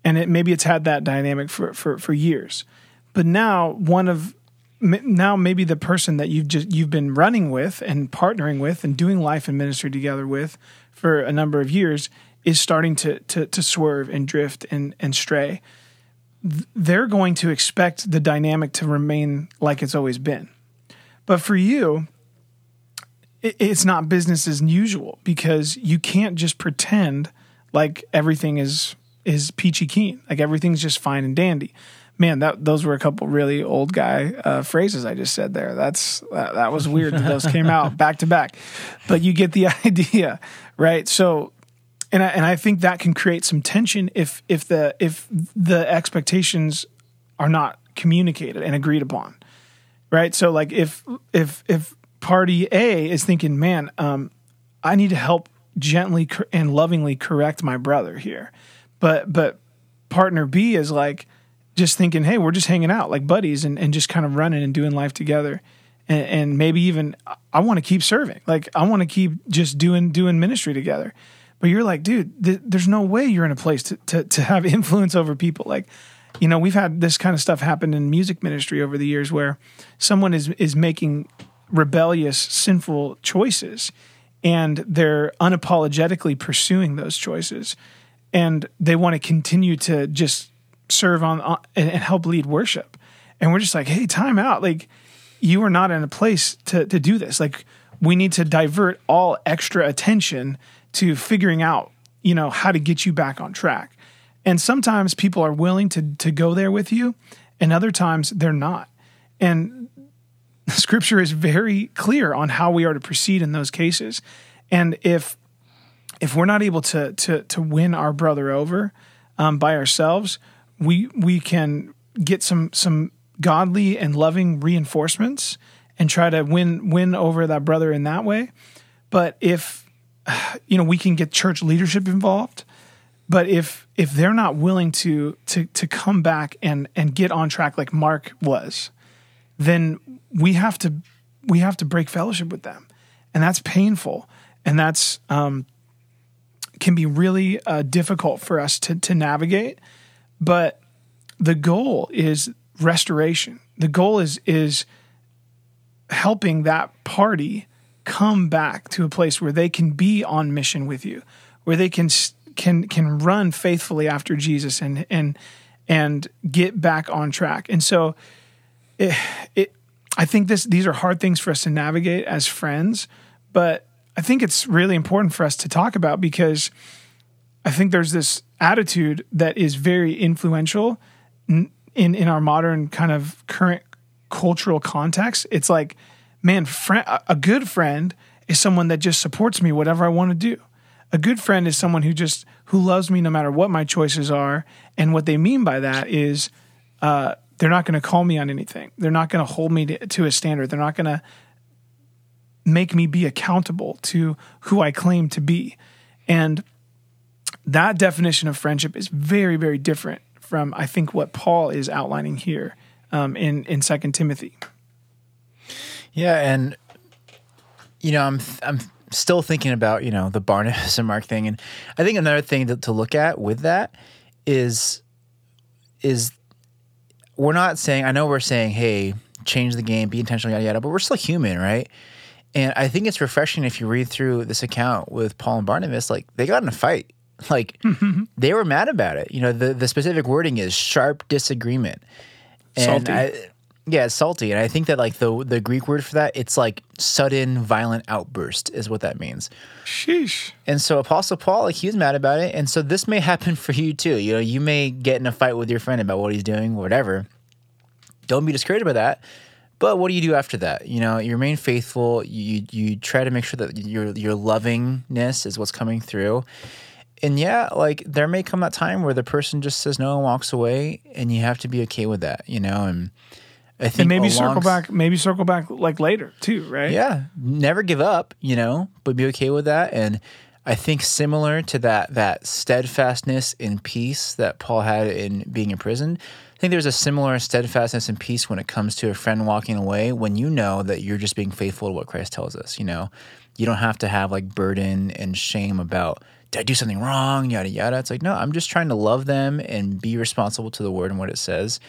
and it maybe it's had that dynamic for for for years, but now one of now maybe the person that you've just you've been running with and partnering with and doing life and ministry together with for a number of years is starting to to, to swerve and drift and and stray. They're going to expect the dynamic to remain like it's always been. But for you, it, it's not business as usual because you can't just pretend like everything is is peachy keen, like everything's just fine and dandy. Man, that those were a couple really old guy uh, phrases I just said there. That's that, that was weird that those came out back to back, but you get the idea, right? So, and I, and I think that can create some tension if if the if the expectations are not communicated and agreed upon right? So like if if if party A is thinking, man, um, I need to help gently and lovingly correct my brother here, but but partner B is like just thinking, hey, we're just hanging out like buddies and, and just kind of running and doing life together. And, and maybe even I want to keep serving. Like I want to keep just doing doing ministry together. But you're like, dude, th- there's no way you're in a place to, to to have influence over people. Like, you know, we've had this kind of stuff happen in music ministry over the years where someone is is making rebellious, sinful choices, and they're unapologetically pursuing those choices, and they want to continue to just serve on, on and, and help lead worship, and we're just like, hey, time out, like you are not in a place to to do this. Like we need to divert all extra attention to figuring out, you know, how to get you back on track. And sometimes people are willing to to go there with you, and other times they're not. And scripture is very clear on how we are to proceed in those cases. And if if we're not able to to to win our brother over um, by ourselves, we we can get some some godly and loving reinforcements and try to win win over that brother in that way. But if you know we can get church leadership involved, but if if they're not willing to to to come back and and get on track like Mark was, then we have to we have to break fellowship with them, and that's painful, and that's um, can be really uh, difficult for us to to navigate. But the goal is restoration. The goal is is helping that party come back to a place where they can be on mission with you, where they can can can run faithfully after Jesus and and and get back on track. And so, it, it I think this these are hard things for us to navigate as friends, but I think it's really important for us to talk about because I think there's this attitude that is very influential in in, our modern kind of current cultural context. It's like, man, friend, a good friend is someone that just supports me whatever I want to do. A good friend is someone who just who loves me no matter what my choices are, and what they mean by that is uh, they're not going to call me on anything. They're not going to hold me to, to a standard. They're not going to make me be accountable to who I claim to be. And that definition of friendship is very, very different from I think what Paul is outlining here um, in in Second Timothy. Yeah, and you know, I'm I'm still thinking about you know the Barnabas and Mark thing, and I think another thing to, to look at with that is is we're not saying I know we're saying hey change the game, be intentional, yada yada, but we're still human, right? And I think it's refreshing if you read through this account with Paul and Barnabas, like they got in a fight. Like they were mad about it. You know, the, the specific wording is sharp disagreement. And Salty. I, yeah, it's salty. And I think that like the the Greek word for that, it's like sudden violent outburst is what that means. Sheesh. And so Apostle Paul, like he was mad about it. And so this may happen for you too. You know, you may get in a fight with your friend about what he's doing, whatever. Don't be discouraged by that. But what do you do after that? You know, you remain faithful. You you try to make sure that your your lovingness is what's coming through. And yeah, like there may come that time where the person just says no and walks away, and you have to be okay with that. You know, and I think And maybe circle back, maybe circle back like later too, right? yeah, never give up, you know, but be okay with that. And I think similar to that that steadfastness in peace that Paul had in being imprisoned, I think there's a similar steadfastness and peace when it comes to a friend walking away when you know that you're just being faithful to what Christ tells us, you know. You don't have to have like burden and shame about did I do something wrong, yada yada. It's like, no, I'm just trying to love them and be responsible to the word and what it says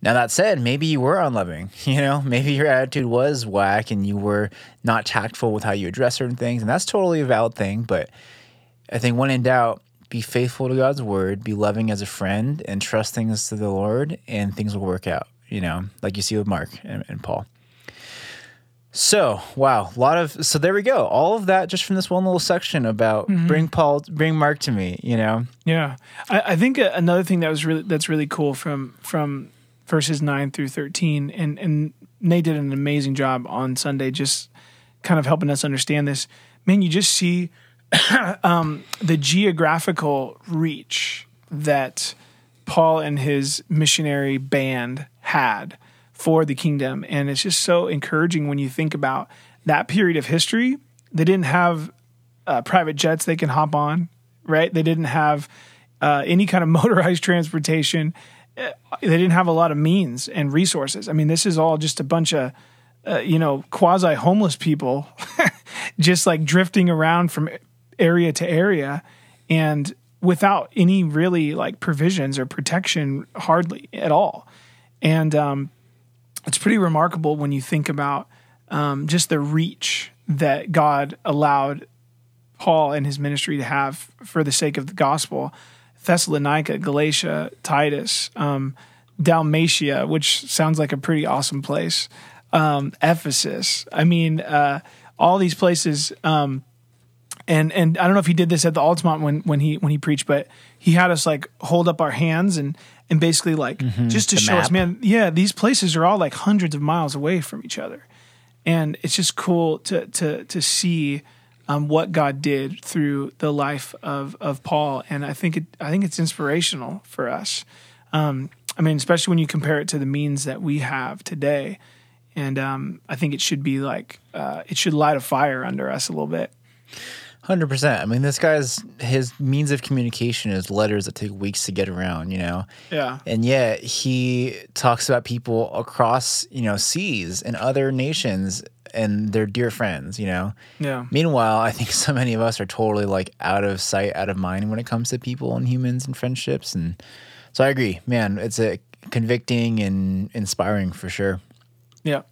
Now that said, maybe you were unloving. You know, maybe your attitude was whack and you were not tactful with how you address certain things, and that's totally a valid thing. But I think when in doubt, be faithful to God's word, be loving as a friend, and trust things to the Lord, and things will work out. You know, like you see with Mark and, and Paul. So wow, a lot of so there we go. All of that just from this one little section about bring Paul, bring Mark to me. You know, Yeah, I, I think another thing that was really that's really cool from from verses nine through thirteen, and and Nate did an amazing job on Sunday, just kind of helping us understand this. Man, you just see um, the geographical reach that Paul and his missionary band had for the kingdom, and it's just so encouraging when you think about that period of history. They didn't have uh, private jets they can hop on, right? They didn't have uh, any kind of motorized transportation. Uh, They didn't have a lot of means and resources. I mean, this is all just a bunch of, uh, you know, quasi homeless people just like drifting around from area to area and without any really like provisions or protection hardly at all. And um, it's pretty remarkable when you think about um, just the reach that God allowed Paul and his ministry to have for the sake of the gospel. Thessalonica, Galatia, Titus, um, Dalmatia, which sounds like a pretty awesome place, um, Ephesus. I mean, uh, all these places. Um, and and I don't know if he did this at the Altamont when when he when he preached, but he had us like hold up our hands and and basically like just to show us, man, yeah, these places are all like hundreds of miles away from each other, and it's just cool to to to see um, what God did through the life of of Paul, and I think it I think it's inspirational for us. Um, I mean, especially when you compare it to the means that we have today, and um, I think it should be like uh, it should light a fire under us a little bit. Hundred percent. I mean, this guy's his means of communication is letters that take weeks to get around. You know, Yeah. and yet he talks about people across you know seas and other nations and their dear friends. You know. Yeah. Meanwhile, I think so many of us are totally like out of sight, out of mind when it comes to people and humans and friendships. And so I agree, man. It's a convicting and inspiring for sure. Yeah.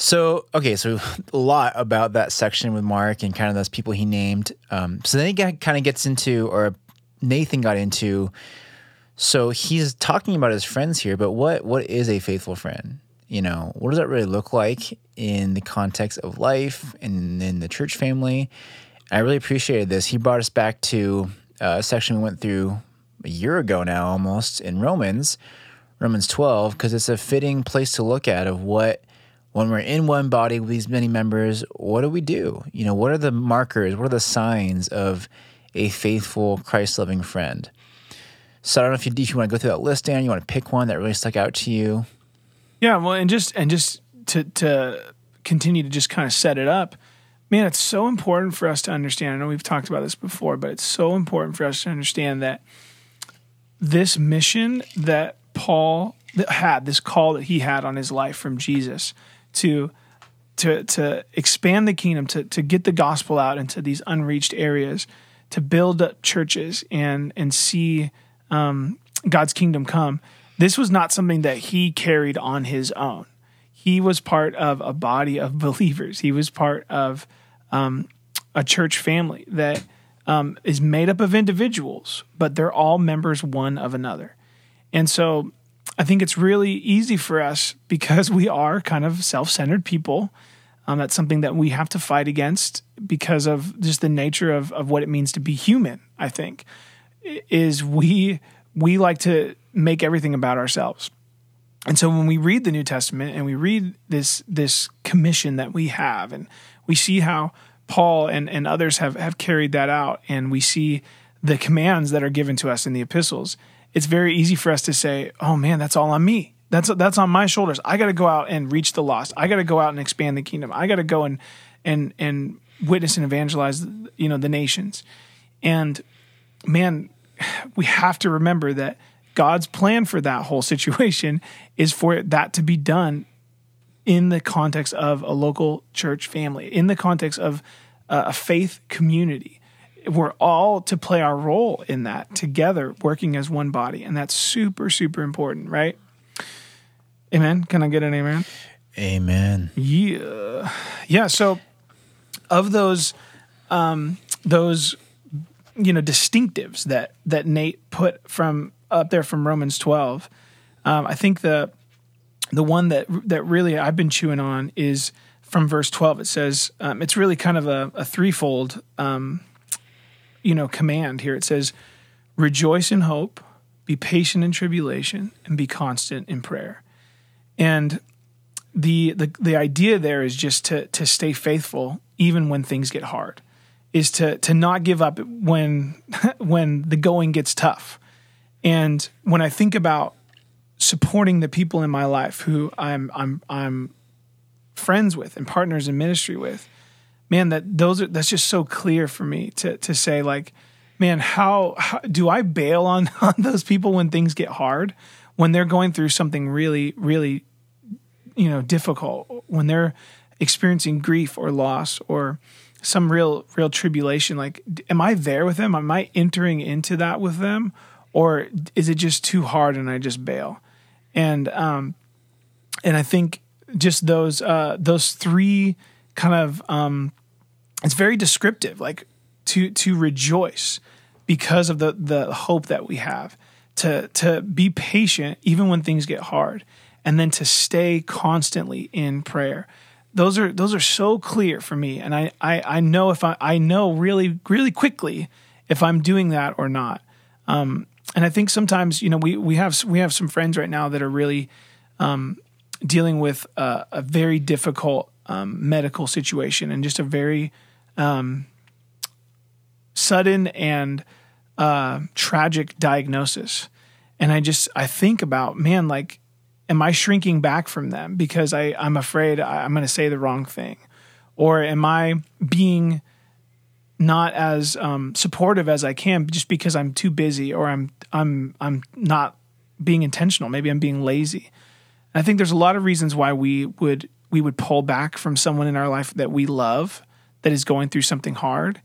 So okay, so a lot about that section with Mark and kind of those people he named. Um, so then he kind of gets into, or Nathan got into. So he's talking about his friends here, but what what is a faithful friend? You know, what does that really look like in the context of life and in the church family? I really appreciated this. He brought us back to uh, a section we went through a year ago now, almost in Romans, Romans 12, because it's a fitting place to look at of what when we're in one body with these many members, what do we do? You know, what are the markers? What are the signs of a faithful, Christ loving friend? So I don't know if you, if you want to go through that list, Dan. You want to pick one that really stuck out to you. Yeah, well, and just and just to to continue to just kind of set it up, man, it's so important for us to understand. I know we've talked about this before, but it's so important for us to understand that this mission that Paul had, this call that he had on his life from Jesus to to to expand the kingdom, to to get the gospel out into these unreached areas, to build up churches and and see um, God's kingdom come. This was not something that he carried on his own. He was part of a body of believers. He was part of um, a church family that um, is made up of individuals, but they're all members one of another. And so I think it's really easy for us because we are kind of self centered people. Um, that's something that we have to fight against because of just the nature of, of what it means to be human, I think, is we we like to make everything about ourselves. And so when we read the New Testament and we read this this commission that we have and we see how Paul and, and others have, have carried that out and we see the commands that are given to us in the epistles, it's very easy for us to say, Oh man, that's all on me. That's that's on my shoulders. I gotta go out and reach the lost. I gotta go out and expand the kingdom. I gotta go and and and witness and evangelize you know the nations. And man, we have to remember that God's plan for that whole situation is for that to be done in the context of a local church family, in the context of a faith community. We're all to play our role in that together, working as one body. And that's super, super important, right? Amen. Can I get an amen? Amen. Yeah. Yeah. So, of those, um, those, you know, distinctives that that Nate put from up there from Romans twelve, um, I think the the one that that really I've been chewing on is from verse twelve. It says um, it's really kind of a, a threefold, um, you know, command here. It says, "Rejoice in hope, be patient in tribulation, and be constant in prayer." And the the the idea there is just to to stay faithful even when things get hard is to to not give up when when the going gets tough and when i think about supporting the people in my life who i'm i'm i'm friends with and partners in ministry with man that those are that's just so clear for me to to say like man how, how do i bail on on those people when things get hard? When they're going through something really really you know difficult when they're experiencing grief or loss or some real real tribulation like am i there with them? Am i entering into that with them? Or is it just too hard and i just bail? And um and i think just those uh those three kind of um it's very descriptive like to to rejoice because of the the hope that we have to to be patient even when things get hard and then to stay constantly in prayer. Those are those are so clear for me, and I I, I know if I I know really really quickly if I'm doing that or not. Um, and I think sometimes you know we we have we have some friends right now that are really um, dealing with a, a very difficult um, medical situation and just a very um, sudden and uh, tragic diagnosis. And I just I think about man like am I shrinking back from them because I, I'm afraid I'm going to say the wrong thing? Or am I being not as um, supportive as I can just because I'm too busy or I'm I'm I'm not being intentional. Maybe I'm being lazy. I think there's a lot of reasons why we would we would pull back from someone in our life that we love that is going through something hard.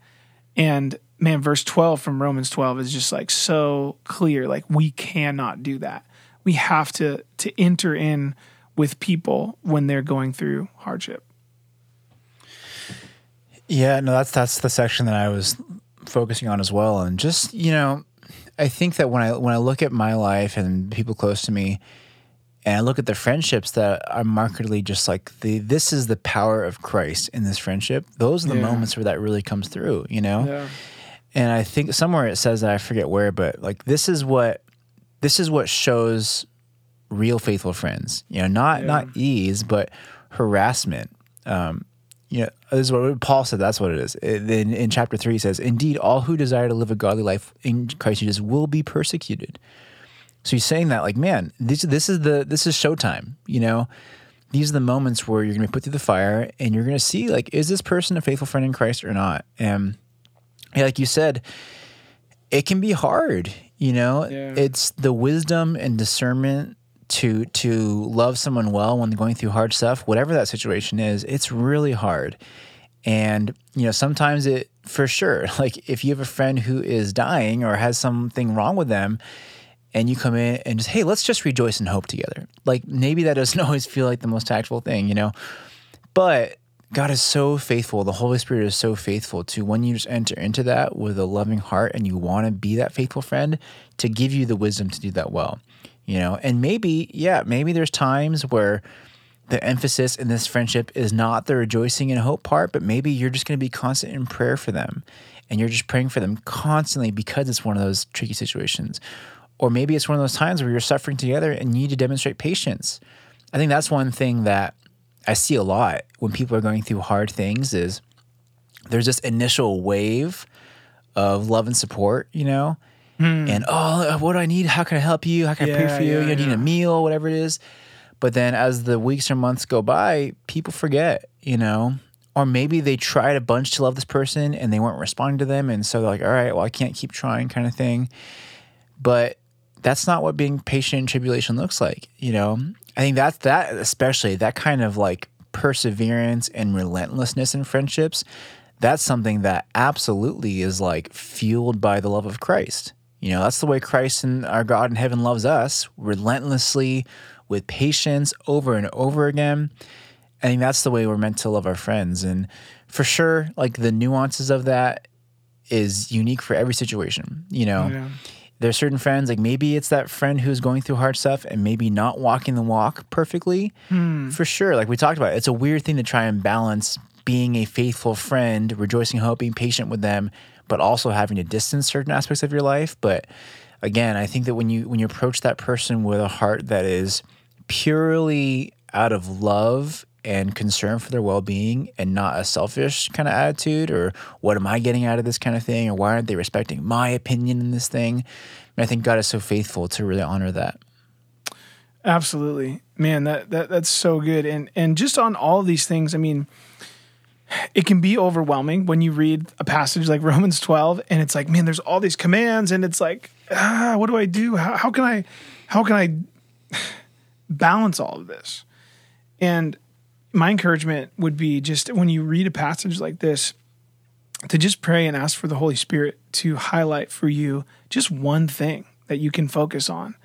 And man, verse 12 from Romans 12 is just like so clear. Like we cannot do that we have to to enter in with people when they're going through hardship. Yeah, no, that's that's the section that I was focusing on as well, and just you know, I think that when I when I look at my life and people close to me, and I look at the friendships that are markedly just like the this is the power of Christ in this friendship. Those are the yeah. moments where that really comes through, you know. Yeah. And I think somewhere it says that I forget where, but like this is what this is what shows real faithful friends. You know, not yeah. not ease, but harassment. Um, you know, this is what Paul said. That's what it is. In, in chapter three, he says, "Indeed, all who desire to live a godly life in Christ Jesus will be persecuted." So he's saying that, like, man, this this is the this is showtime. You know, these are the moments where you're going to be put through the fire, and you're going to see, like, is this person a faithful friend in Christ or not? And yeah, like you said, it can be hard. You know, yeah. it's the wisdom and discernment to to love someone well when they're going through hard stuff, whatever that situation is. It's really hard, and you know sometimes it for sure. Like if you have a friend who is dying or has something wrong with them, and you come in and just hey, let's just rejoice and hope together. Like maybe that doesn't always feel like the most tactful thing, you know, but God is so faithful. The Holy Spirit is so faithful to when you just enter into that with a loving heart and you want to be that faithful friend to give you the wisdom to do that well. You know, and maybe, yeah, maybe there's times where the emphasis in this friendship is not the rejoicing and hope part, but maybe you're just going to be constant in prayer for them and you're just praying for them constantly because it's one of those tricky situations. Or maybe it's one of those times where you're suffering together and you need to demonstrate patience. I think that's one thing that I see a lot when people are going through hard things is there's this initial wave of love and support, you know, hmm. and oh, what do I need? How can I help you? How can yeah, I pray for you? Yeah, you need a meal, whatever it is. But then as the weeks or months go by, people forget, you know, or maybe they tried a bunch to love this person and they weren't responding to them. And so they're like, all right, well, I can't keep trying, kind of thing. But that's not what being patient in tribulation looks like, you know. I think that's that especially that kind of like perseverance and relentlessness in friendships. That's something that absolutely is like fueled by the love of Christ. You know, that's the way Christ and our God in heaven loves us, relentlessly with patience over and over again. I think that's the way we're meant to love our friends. And for sure, like the nuances of that is unique for every situation. You know, Yeah. There's certain friends, like maybe it's that friend who's going through hard stuff and maybe not walking the walk perfectly. Hmm. For sure. Like we talked about, it's a weird thing to try and balance being a faithful friend, rejoicing, hope, being patient with them, but also having to distance certain aspects of your life. But again, I think that when you when you approach that person with a heart that is purely out of love and concern for their well-being and not a selfish kind of attitude or what am I getting out of this kind of thing or why aren't they respecting my opinion in this thing? And I think God is so faithful to really honor that. Absolutely. Man, that, that that's so good. And and just on all these things, I mean, it can be overwhelming when you read a passage like Romans 12 and it's like, man, there's all these commands and it's like, ah, what do I do? How, how can I how can I balance all of this? And my encouragement would be just when you read a passage like this to just pray and ask for the Holy Spirit to highlight for you just one thing that you can focus on.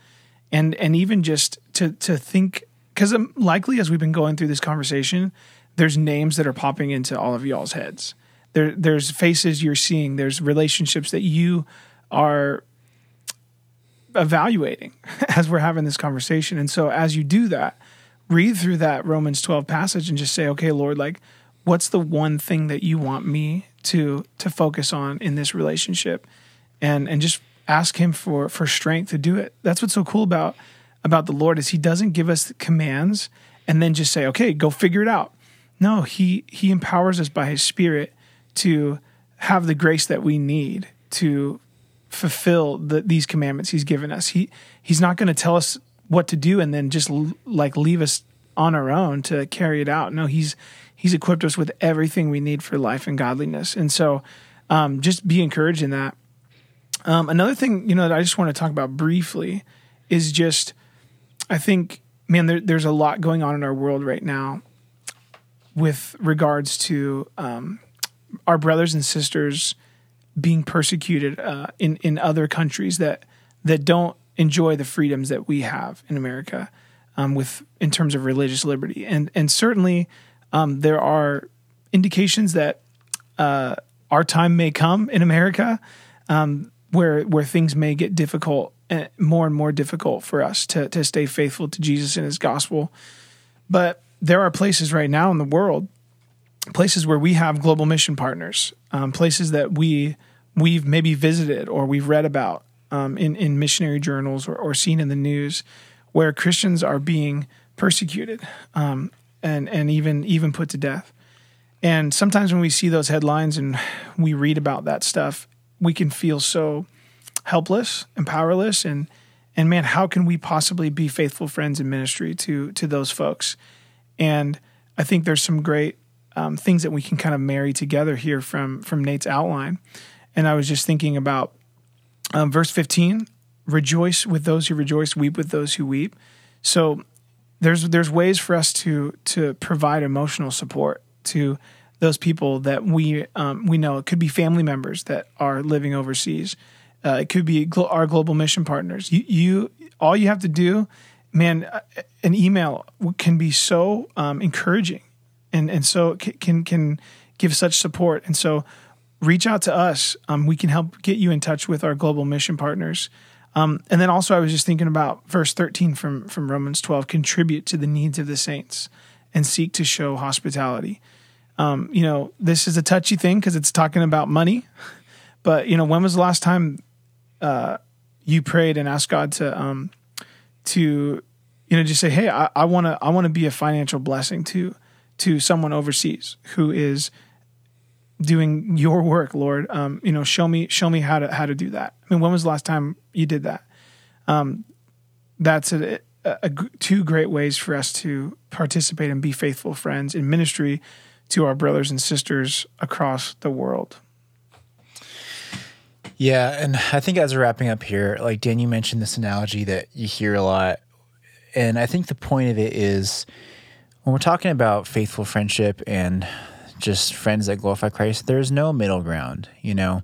And and even just to to think because um, likely as we've been going through this conversation there's names that are popping into all of y'all's heads. There there's faces you're seeing. There's relationships that you are evaluating as we're having this conversation. And so as you do that read through that Romans 12 passage and just say okay lord like what's the one thing that you want me to to focus on in this relationship? And and just ask him for for strength to do it. That's what's so cool about about the lord is he doesn't give us commands and then just say okay go figure it out. No he he empowers us by his spirit to have the grace that we need to fulfill the, these commandments he's given us. He he's not going to tell us what to do and then just like leave us on our own to carry it out. No he's he's equipped us with everything we need for life and godliness. And so um, just be encouraged in that. Um, another thing, you know, that I just want to talk about briefly is just, I think, man, there, there's a lot going on in our world right now with regards to um, our brothers and sisters being persecuted uh, in in other countries that that don't enjoy the freedoms that we have in America, um, with in terms of religious liberty, and and certainly um, there are indications that uh, our time may come in America um, where where things may get difficult, uh, more and more difficult for us to to stay faithful to Jesus and His gospel. But there are places right now in the world, places where we have global mission partners, um, places that we we've maybe visited or we've read about um, in in missionary journals or, or seen in the news, where Christians are being persecuted um, and and even even put to death. And sometimes when we see those headlines and we read about that stuff, we can feel so helpless and powerless and and man, how can we possibly be faithful friends in ministry to to those folks? And I think there's some great um, things that we can kind of marry together here from from Nate's outline. And I was just thinking about um, verse 15: "Rejoice with those who rejoice, weep with those who weep." So there's there's ways for us to to provide emotional support to those people that we um, we know. It could be family members that are living overseas. Uh, it could be our global mission partners. You, you all you have to do, man. uh, An email can be so um, encouraging, and and so can can give such support. And so, reach out to us. Um, we can help get you in touch with our global mission partners. Um, and then also, I was just thinking about verse 13 from, from Romans 12 contribute to the needs of the saints and seek to show hospitality. Um, you know, this is a touchy thing because it's talking about money. But, you know, when was the last time uh, you prayed and asked God to, um, to, you know, just say, hey, I want to, I want to be a financial blessing to, to someone overseas who is doing your work, Lord. Um, you know, show me show me how to how to do that. I mean, when was the last time you did that? Um, that's a, a, a two great ways for us to participate and be faithful friends in ministry to our brothers and sisters across the world. Yeah, and I think as we're wrapping up here, like Dan, you mentioned this analogy that you hear a lot, and I think the point of it is when we're talking about faithful friendship and just friends that glorify Christ, there's no middle ground. You know,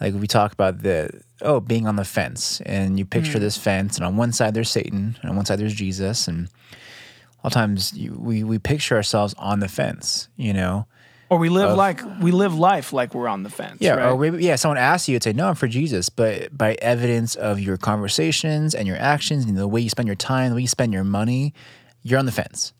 Like we talk about the oh being on the fence, and you picture mm. this fence, and on one side there's Satan, and on one side there's Jesus, and a lot of times you, we we picture ourselves on the fence, you know. Or we live like we live life like we're on the fence. Yeah, right? or maybe yeah, someone asks you, you'd say, "No, I'm for Jesus," but by evidence of your conversations and your actions and the way you spend your time, the way you spend your money, you're on the fence.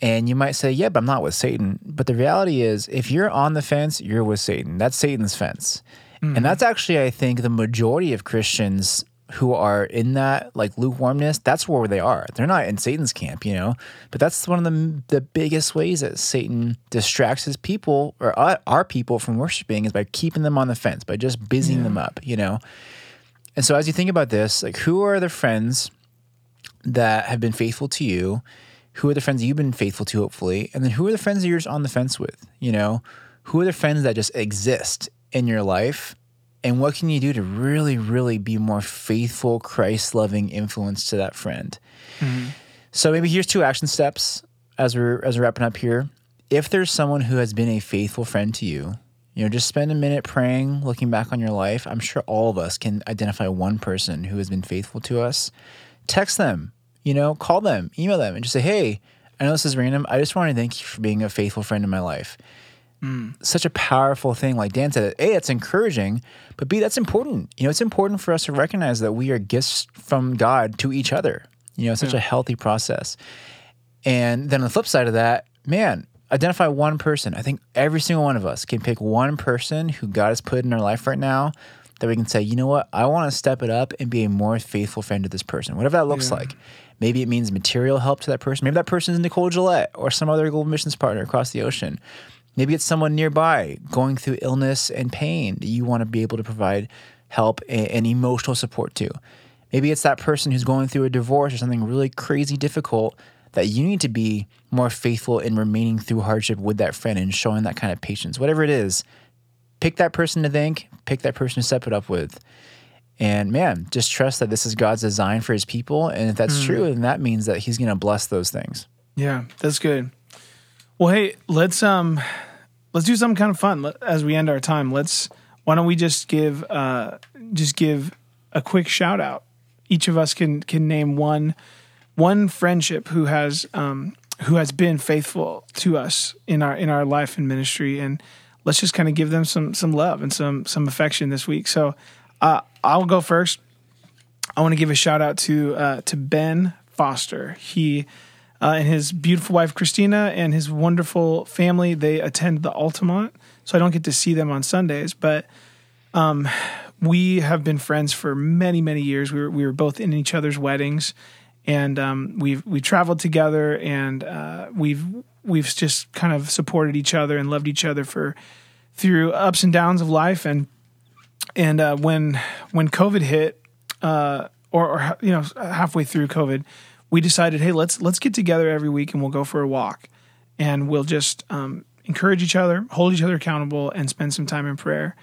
And you might say, "Yeah, but I'm not with Satan." But the reality is, if you're on the fence, you're with Satan. That's Satan's fence, and mm-hmm. that's actually, I think, the majority of Christians who are in that like lukewarmness. That's where they are. They're not in Satan's camp, you know. But that's one of the the biggest ways that Satan distracts his people or our people from worshiping is by keeping them on the fence, by just busying them up, you know. And so, as you think about this, like, who are the friends that have been faithful to you? Who are the friends you've been faithful to, hopefully? And then who are the friends that you're just on the fence with? You know, who are the friends that just exist in your life? And what can you do to really, really be more faithful, Christ loving influence to that friend? Mm-hmm. So maybe here's two action steps as we're as we're wrapping up here. If there's someone who has been a faithful friend to you, you know, just spend a minute praying, looking back on your life. I'm sure all of us can identify one person who has been faithful to us. Text them, you know, call them, email them, and just say, "Hey, I know this is random. I just want to thank you for being a faithful friend in my life." Mm. Such a powerful thing, like Dan said. A, it's encouraging, but B, that's important. You know, it's important for us to recognize that we are gifts from God to each other. You know, it's such a healthy process. And then on the flip side of that, man, identify one person. I think every single one of us can pick one person who God has put in our life right now that we can say, you know what, I want to step it up and be a more faithful friend to this person, whatever that looks like. Maybe it means material help to that person. Maybe that person is Nicole Gillette or some other global missions partner across the ocean. Maybe it's someone nearby going through illness and pain that you want to be able to provide help and, emotional support to. Maybe it's that person who's going through a divorce or something really crazy difficult that you need to be more faithful in remaining through hardship with that friend and showing that kind of patience. Whatever it is, pick that person to thank, pick that person to step it up with. And man, just trust that this is God's design for his people. And if that's true, then that means that he's going to bless those things. Yeah, that's good. Well, hey, let's um, let's do something kind of fun Let- as we end our time. Let's why don't we just give uh, just give a quick shout out. Each of us can can name one one friendship who has um, who has been faithful to us in our in our life and ministry, and let's just kind of give them some some love and some some affection this week. So uh, I'll go first. I want to give a shout out to uh, to Ben Foster. He uh, and his beautiful wife Christina and his wonderful family. They attend the Altamont, so I don't get to see them on Sundays, but um, we have been friends for many many years. We were we were both in each other's weddings, and um, we've we traveled together, and uh, we've we've just kind of supported each other and loved each other for through ups and downs of life and and uh, when when COVID hit, uh, or, or you know halfway through COVID, we decided, hey, let's let's get together every week and we'll go for a walk, and we'll just um, encourage each other, hold each other accountable, and spend some time in prayer.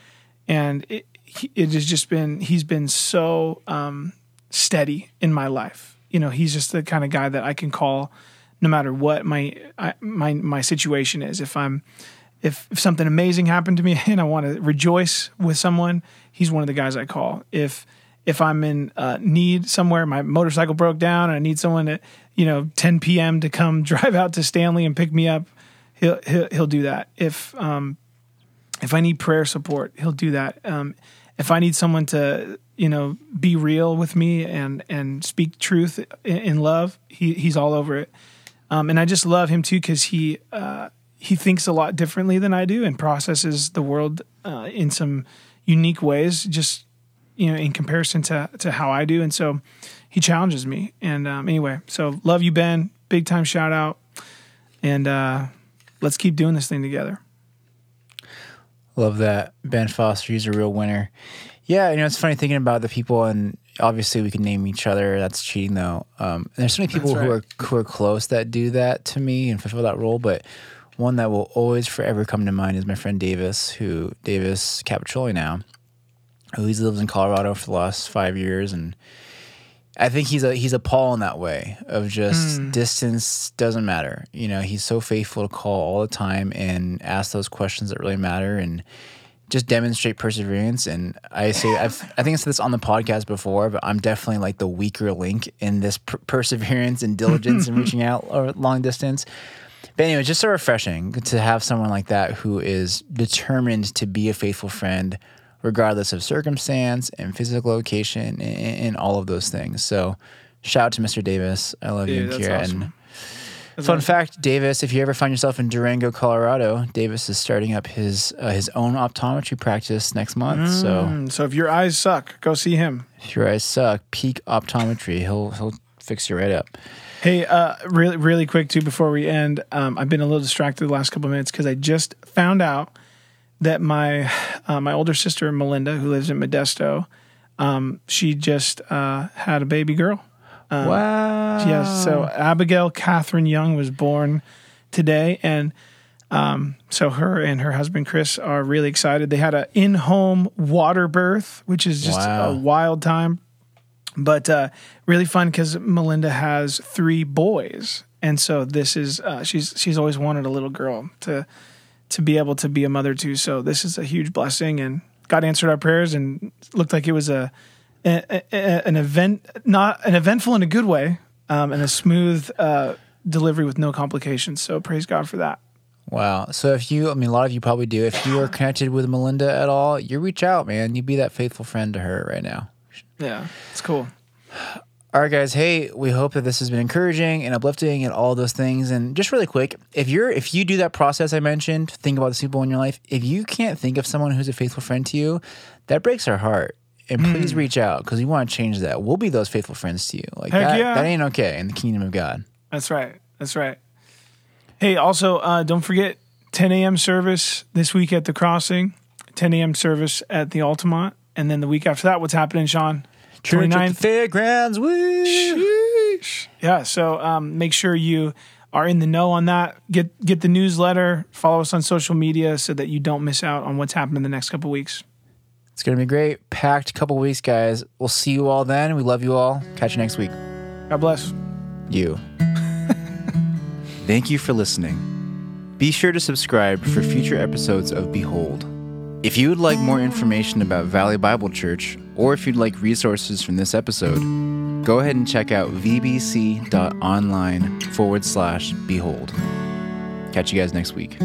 And it it has just been he's been so um, steady in my life. You know, he's just the kind of guy that I can call no matter what my I, my my situation is. If I'm if, if something amazing happened to me and I want to rejoice with someone, he's one of the guys I call. If if I'm in uh, need somewhere, my motorcycle broke down, and I need someone at you know 10 p.m. to come drive out to Stanley and pick me up, he'll he'll, he'll do that. If um, if I need prayer support, he'll do that. Um, if I need someone to you know be real with me and and speak truth in, in love, he he's all over it. Um, and I just love him too because he uh, he thinks a lot differently than I do and processes the world uh, in some unique ways. Just you know, in comparison to to how I do, and so he challenges me. And um, anyway, so love you, Ben. Big time shout out, and uh, let's keep doing this thing together. Love that. Ben Foster, he's a real winner. Yeah, you know, it's funny thinking about the people, and obviously we can name each other. That's cheating, though. Um, there's so many people That's who are who are close that do that to me and fulfill that role. But one that will always forever come to mind is my friend Davis, who Davis Capitroli now, who he's lived in Colorado for the last five years, and I think he's a he's a Paul in that way of just hmm. distance doesn't matter. You know, he's so faithful to call all the time and ask those questions that really matter and just demonstrate perseverance. And I say, I've, I think I said this on the podcast before, but I'm definitely like the weaker link in this per- perseverance and diligence and reaching out or long distance. But anyway, just so refreshing to have someone like that who is determined to be a faithful friend, regardless of circumstance and physical location and, and all of those things. So, shout out to Mr. Davis. I love Dude, you, Kira. awesome. Fun fact, Davis, if you ever find yourself in Durango, Colorado, Davis is starting up his uh, his own optometry practice next month. So Mm, so if your eyes suck, go see him. if your eyes suck, peak optometry. He'll he'll fix you right up. Hey, uh, really, really quick too before we end. Um, I've been a little distracted the last couple of minutes because I just found out that my uh, my older sister Melinda, who lives in Modesto, um, she just uh, had a baby girl. wow. Yes. So Abigail Catherine Young was born today, and um, so her and her husband Chris are really excited. They had an in-home water birth, which is just Wow. a wild time, but uh, really fun because Melinda has three boys, and so this is uh, she's she's always wanted a little girl to to be able to be a mother to. So this is a huge blessing, and God answered our prayers, and looked like it was a, a, a- an event, not an eventful in a good way, um, and a smooth uh, delivery with no complications. So praise God for that. Wow. So if you, I mean, a lot of you probably do. If you are connected with Melinda at all, you reach out, man. You be that faithful friend to her right now. Yeah, it's cool. All right, guys. Hey, we hope that this has been encouraging and uplifting and all those things. And just really quick, if you're if you do that process I mentioned, think about the people in your life. If you can't think of someone who's a faithful friend to you, that breaks our heart. And please Hmm. reach out because we want to change that. We'll be those faithful friends to you. Like Heck that, yeah. that ain't okay in the kingdom of God. That's right. That's right. Hey, also, uh, don't forget 10 a.m. service this week at the Crossing, 10 a.m. service at the Altamont, and then the week after that, what's happening, Sean? Church at 29th. the fairgrounds. Woo! Yeah, so um, make sure you are in the know on that. Get get the newsletter. Follow us on social media so that you don't miss out on what's happening in the next couple weeks. It's gonna be great. Packed couple weeks, guys. We'll see you all then. We love you all. Catch you next week. God bless. You. Thank you for listening. Be sure to subscribe for future episodes of Behold. If you would like more information about Valley Bible Church, or if you'd like resources from this episode, go ahead and check out vbc.online forward slash behold. Catch you guys next week.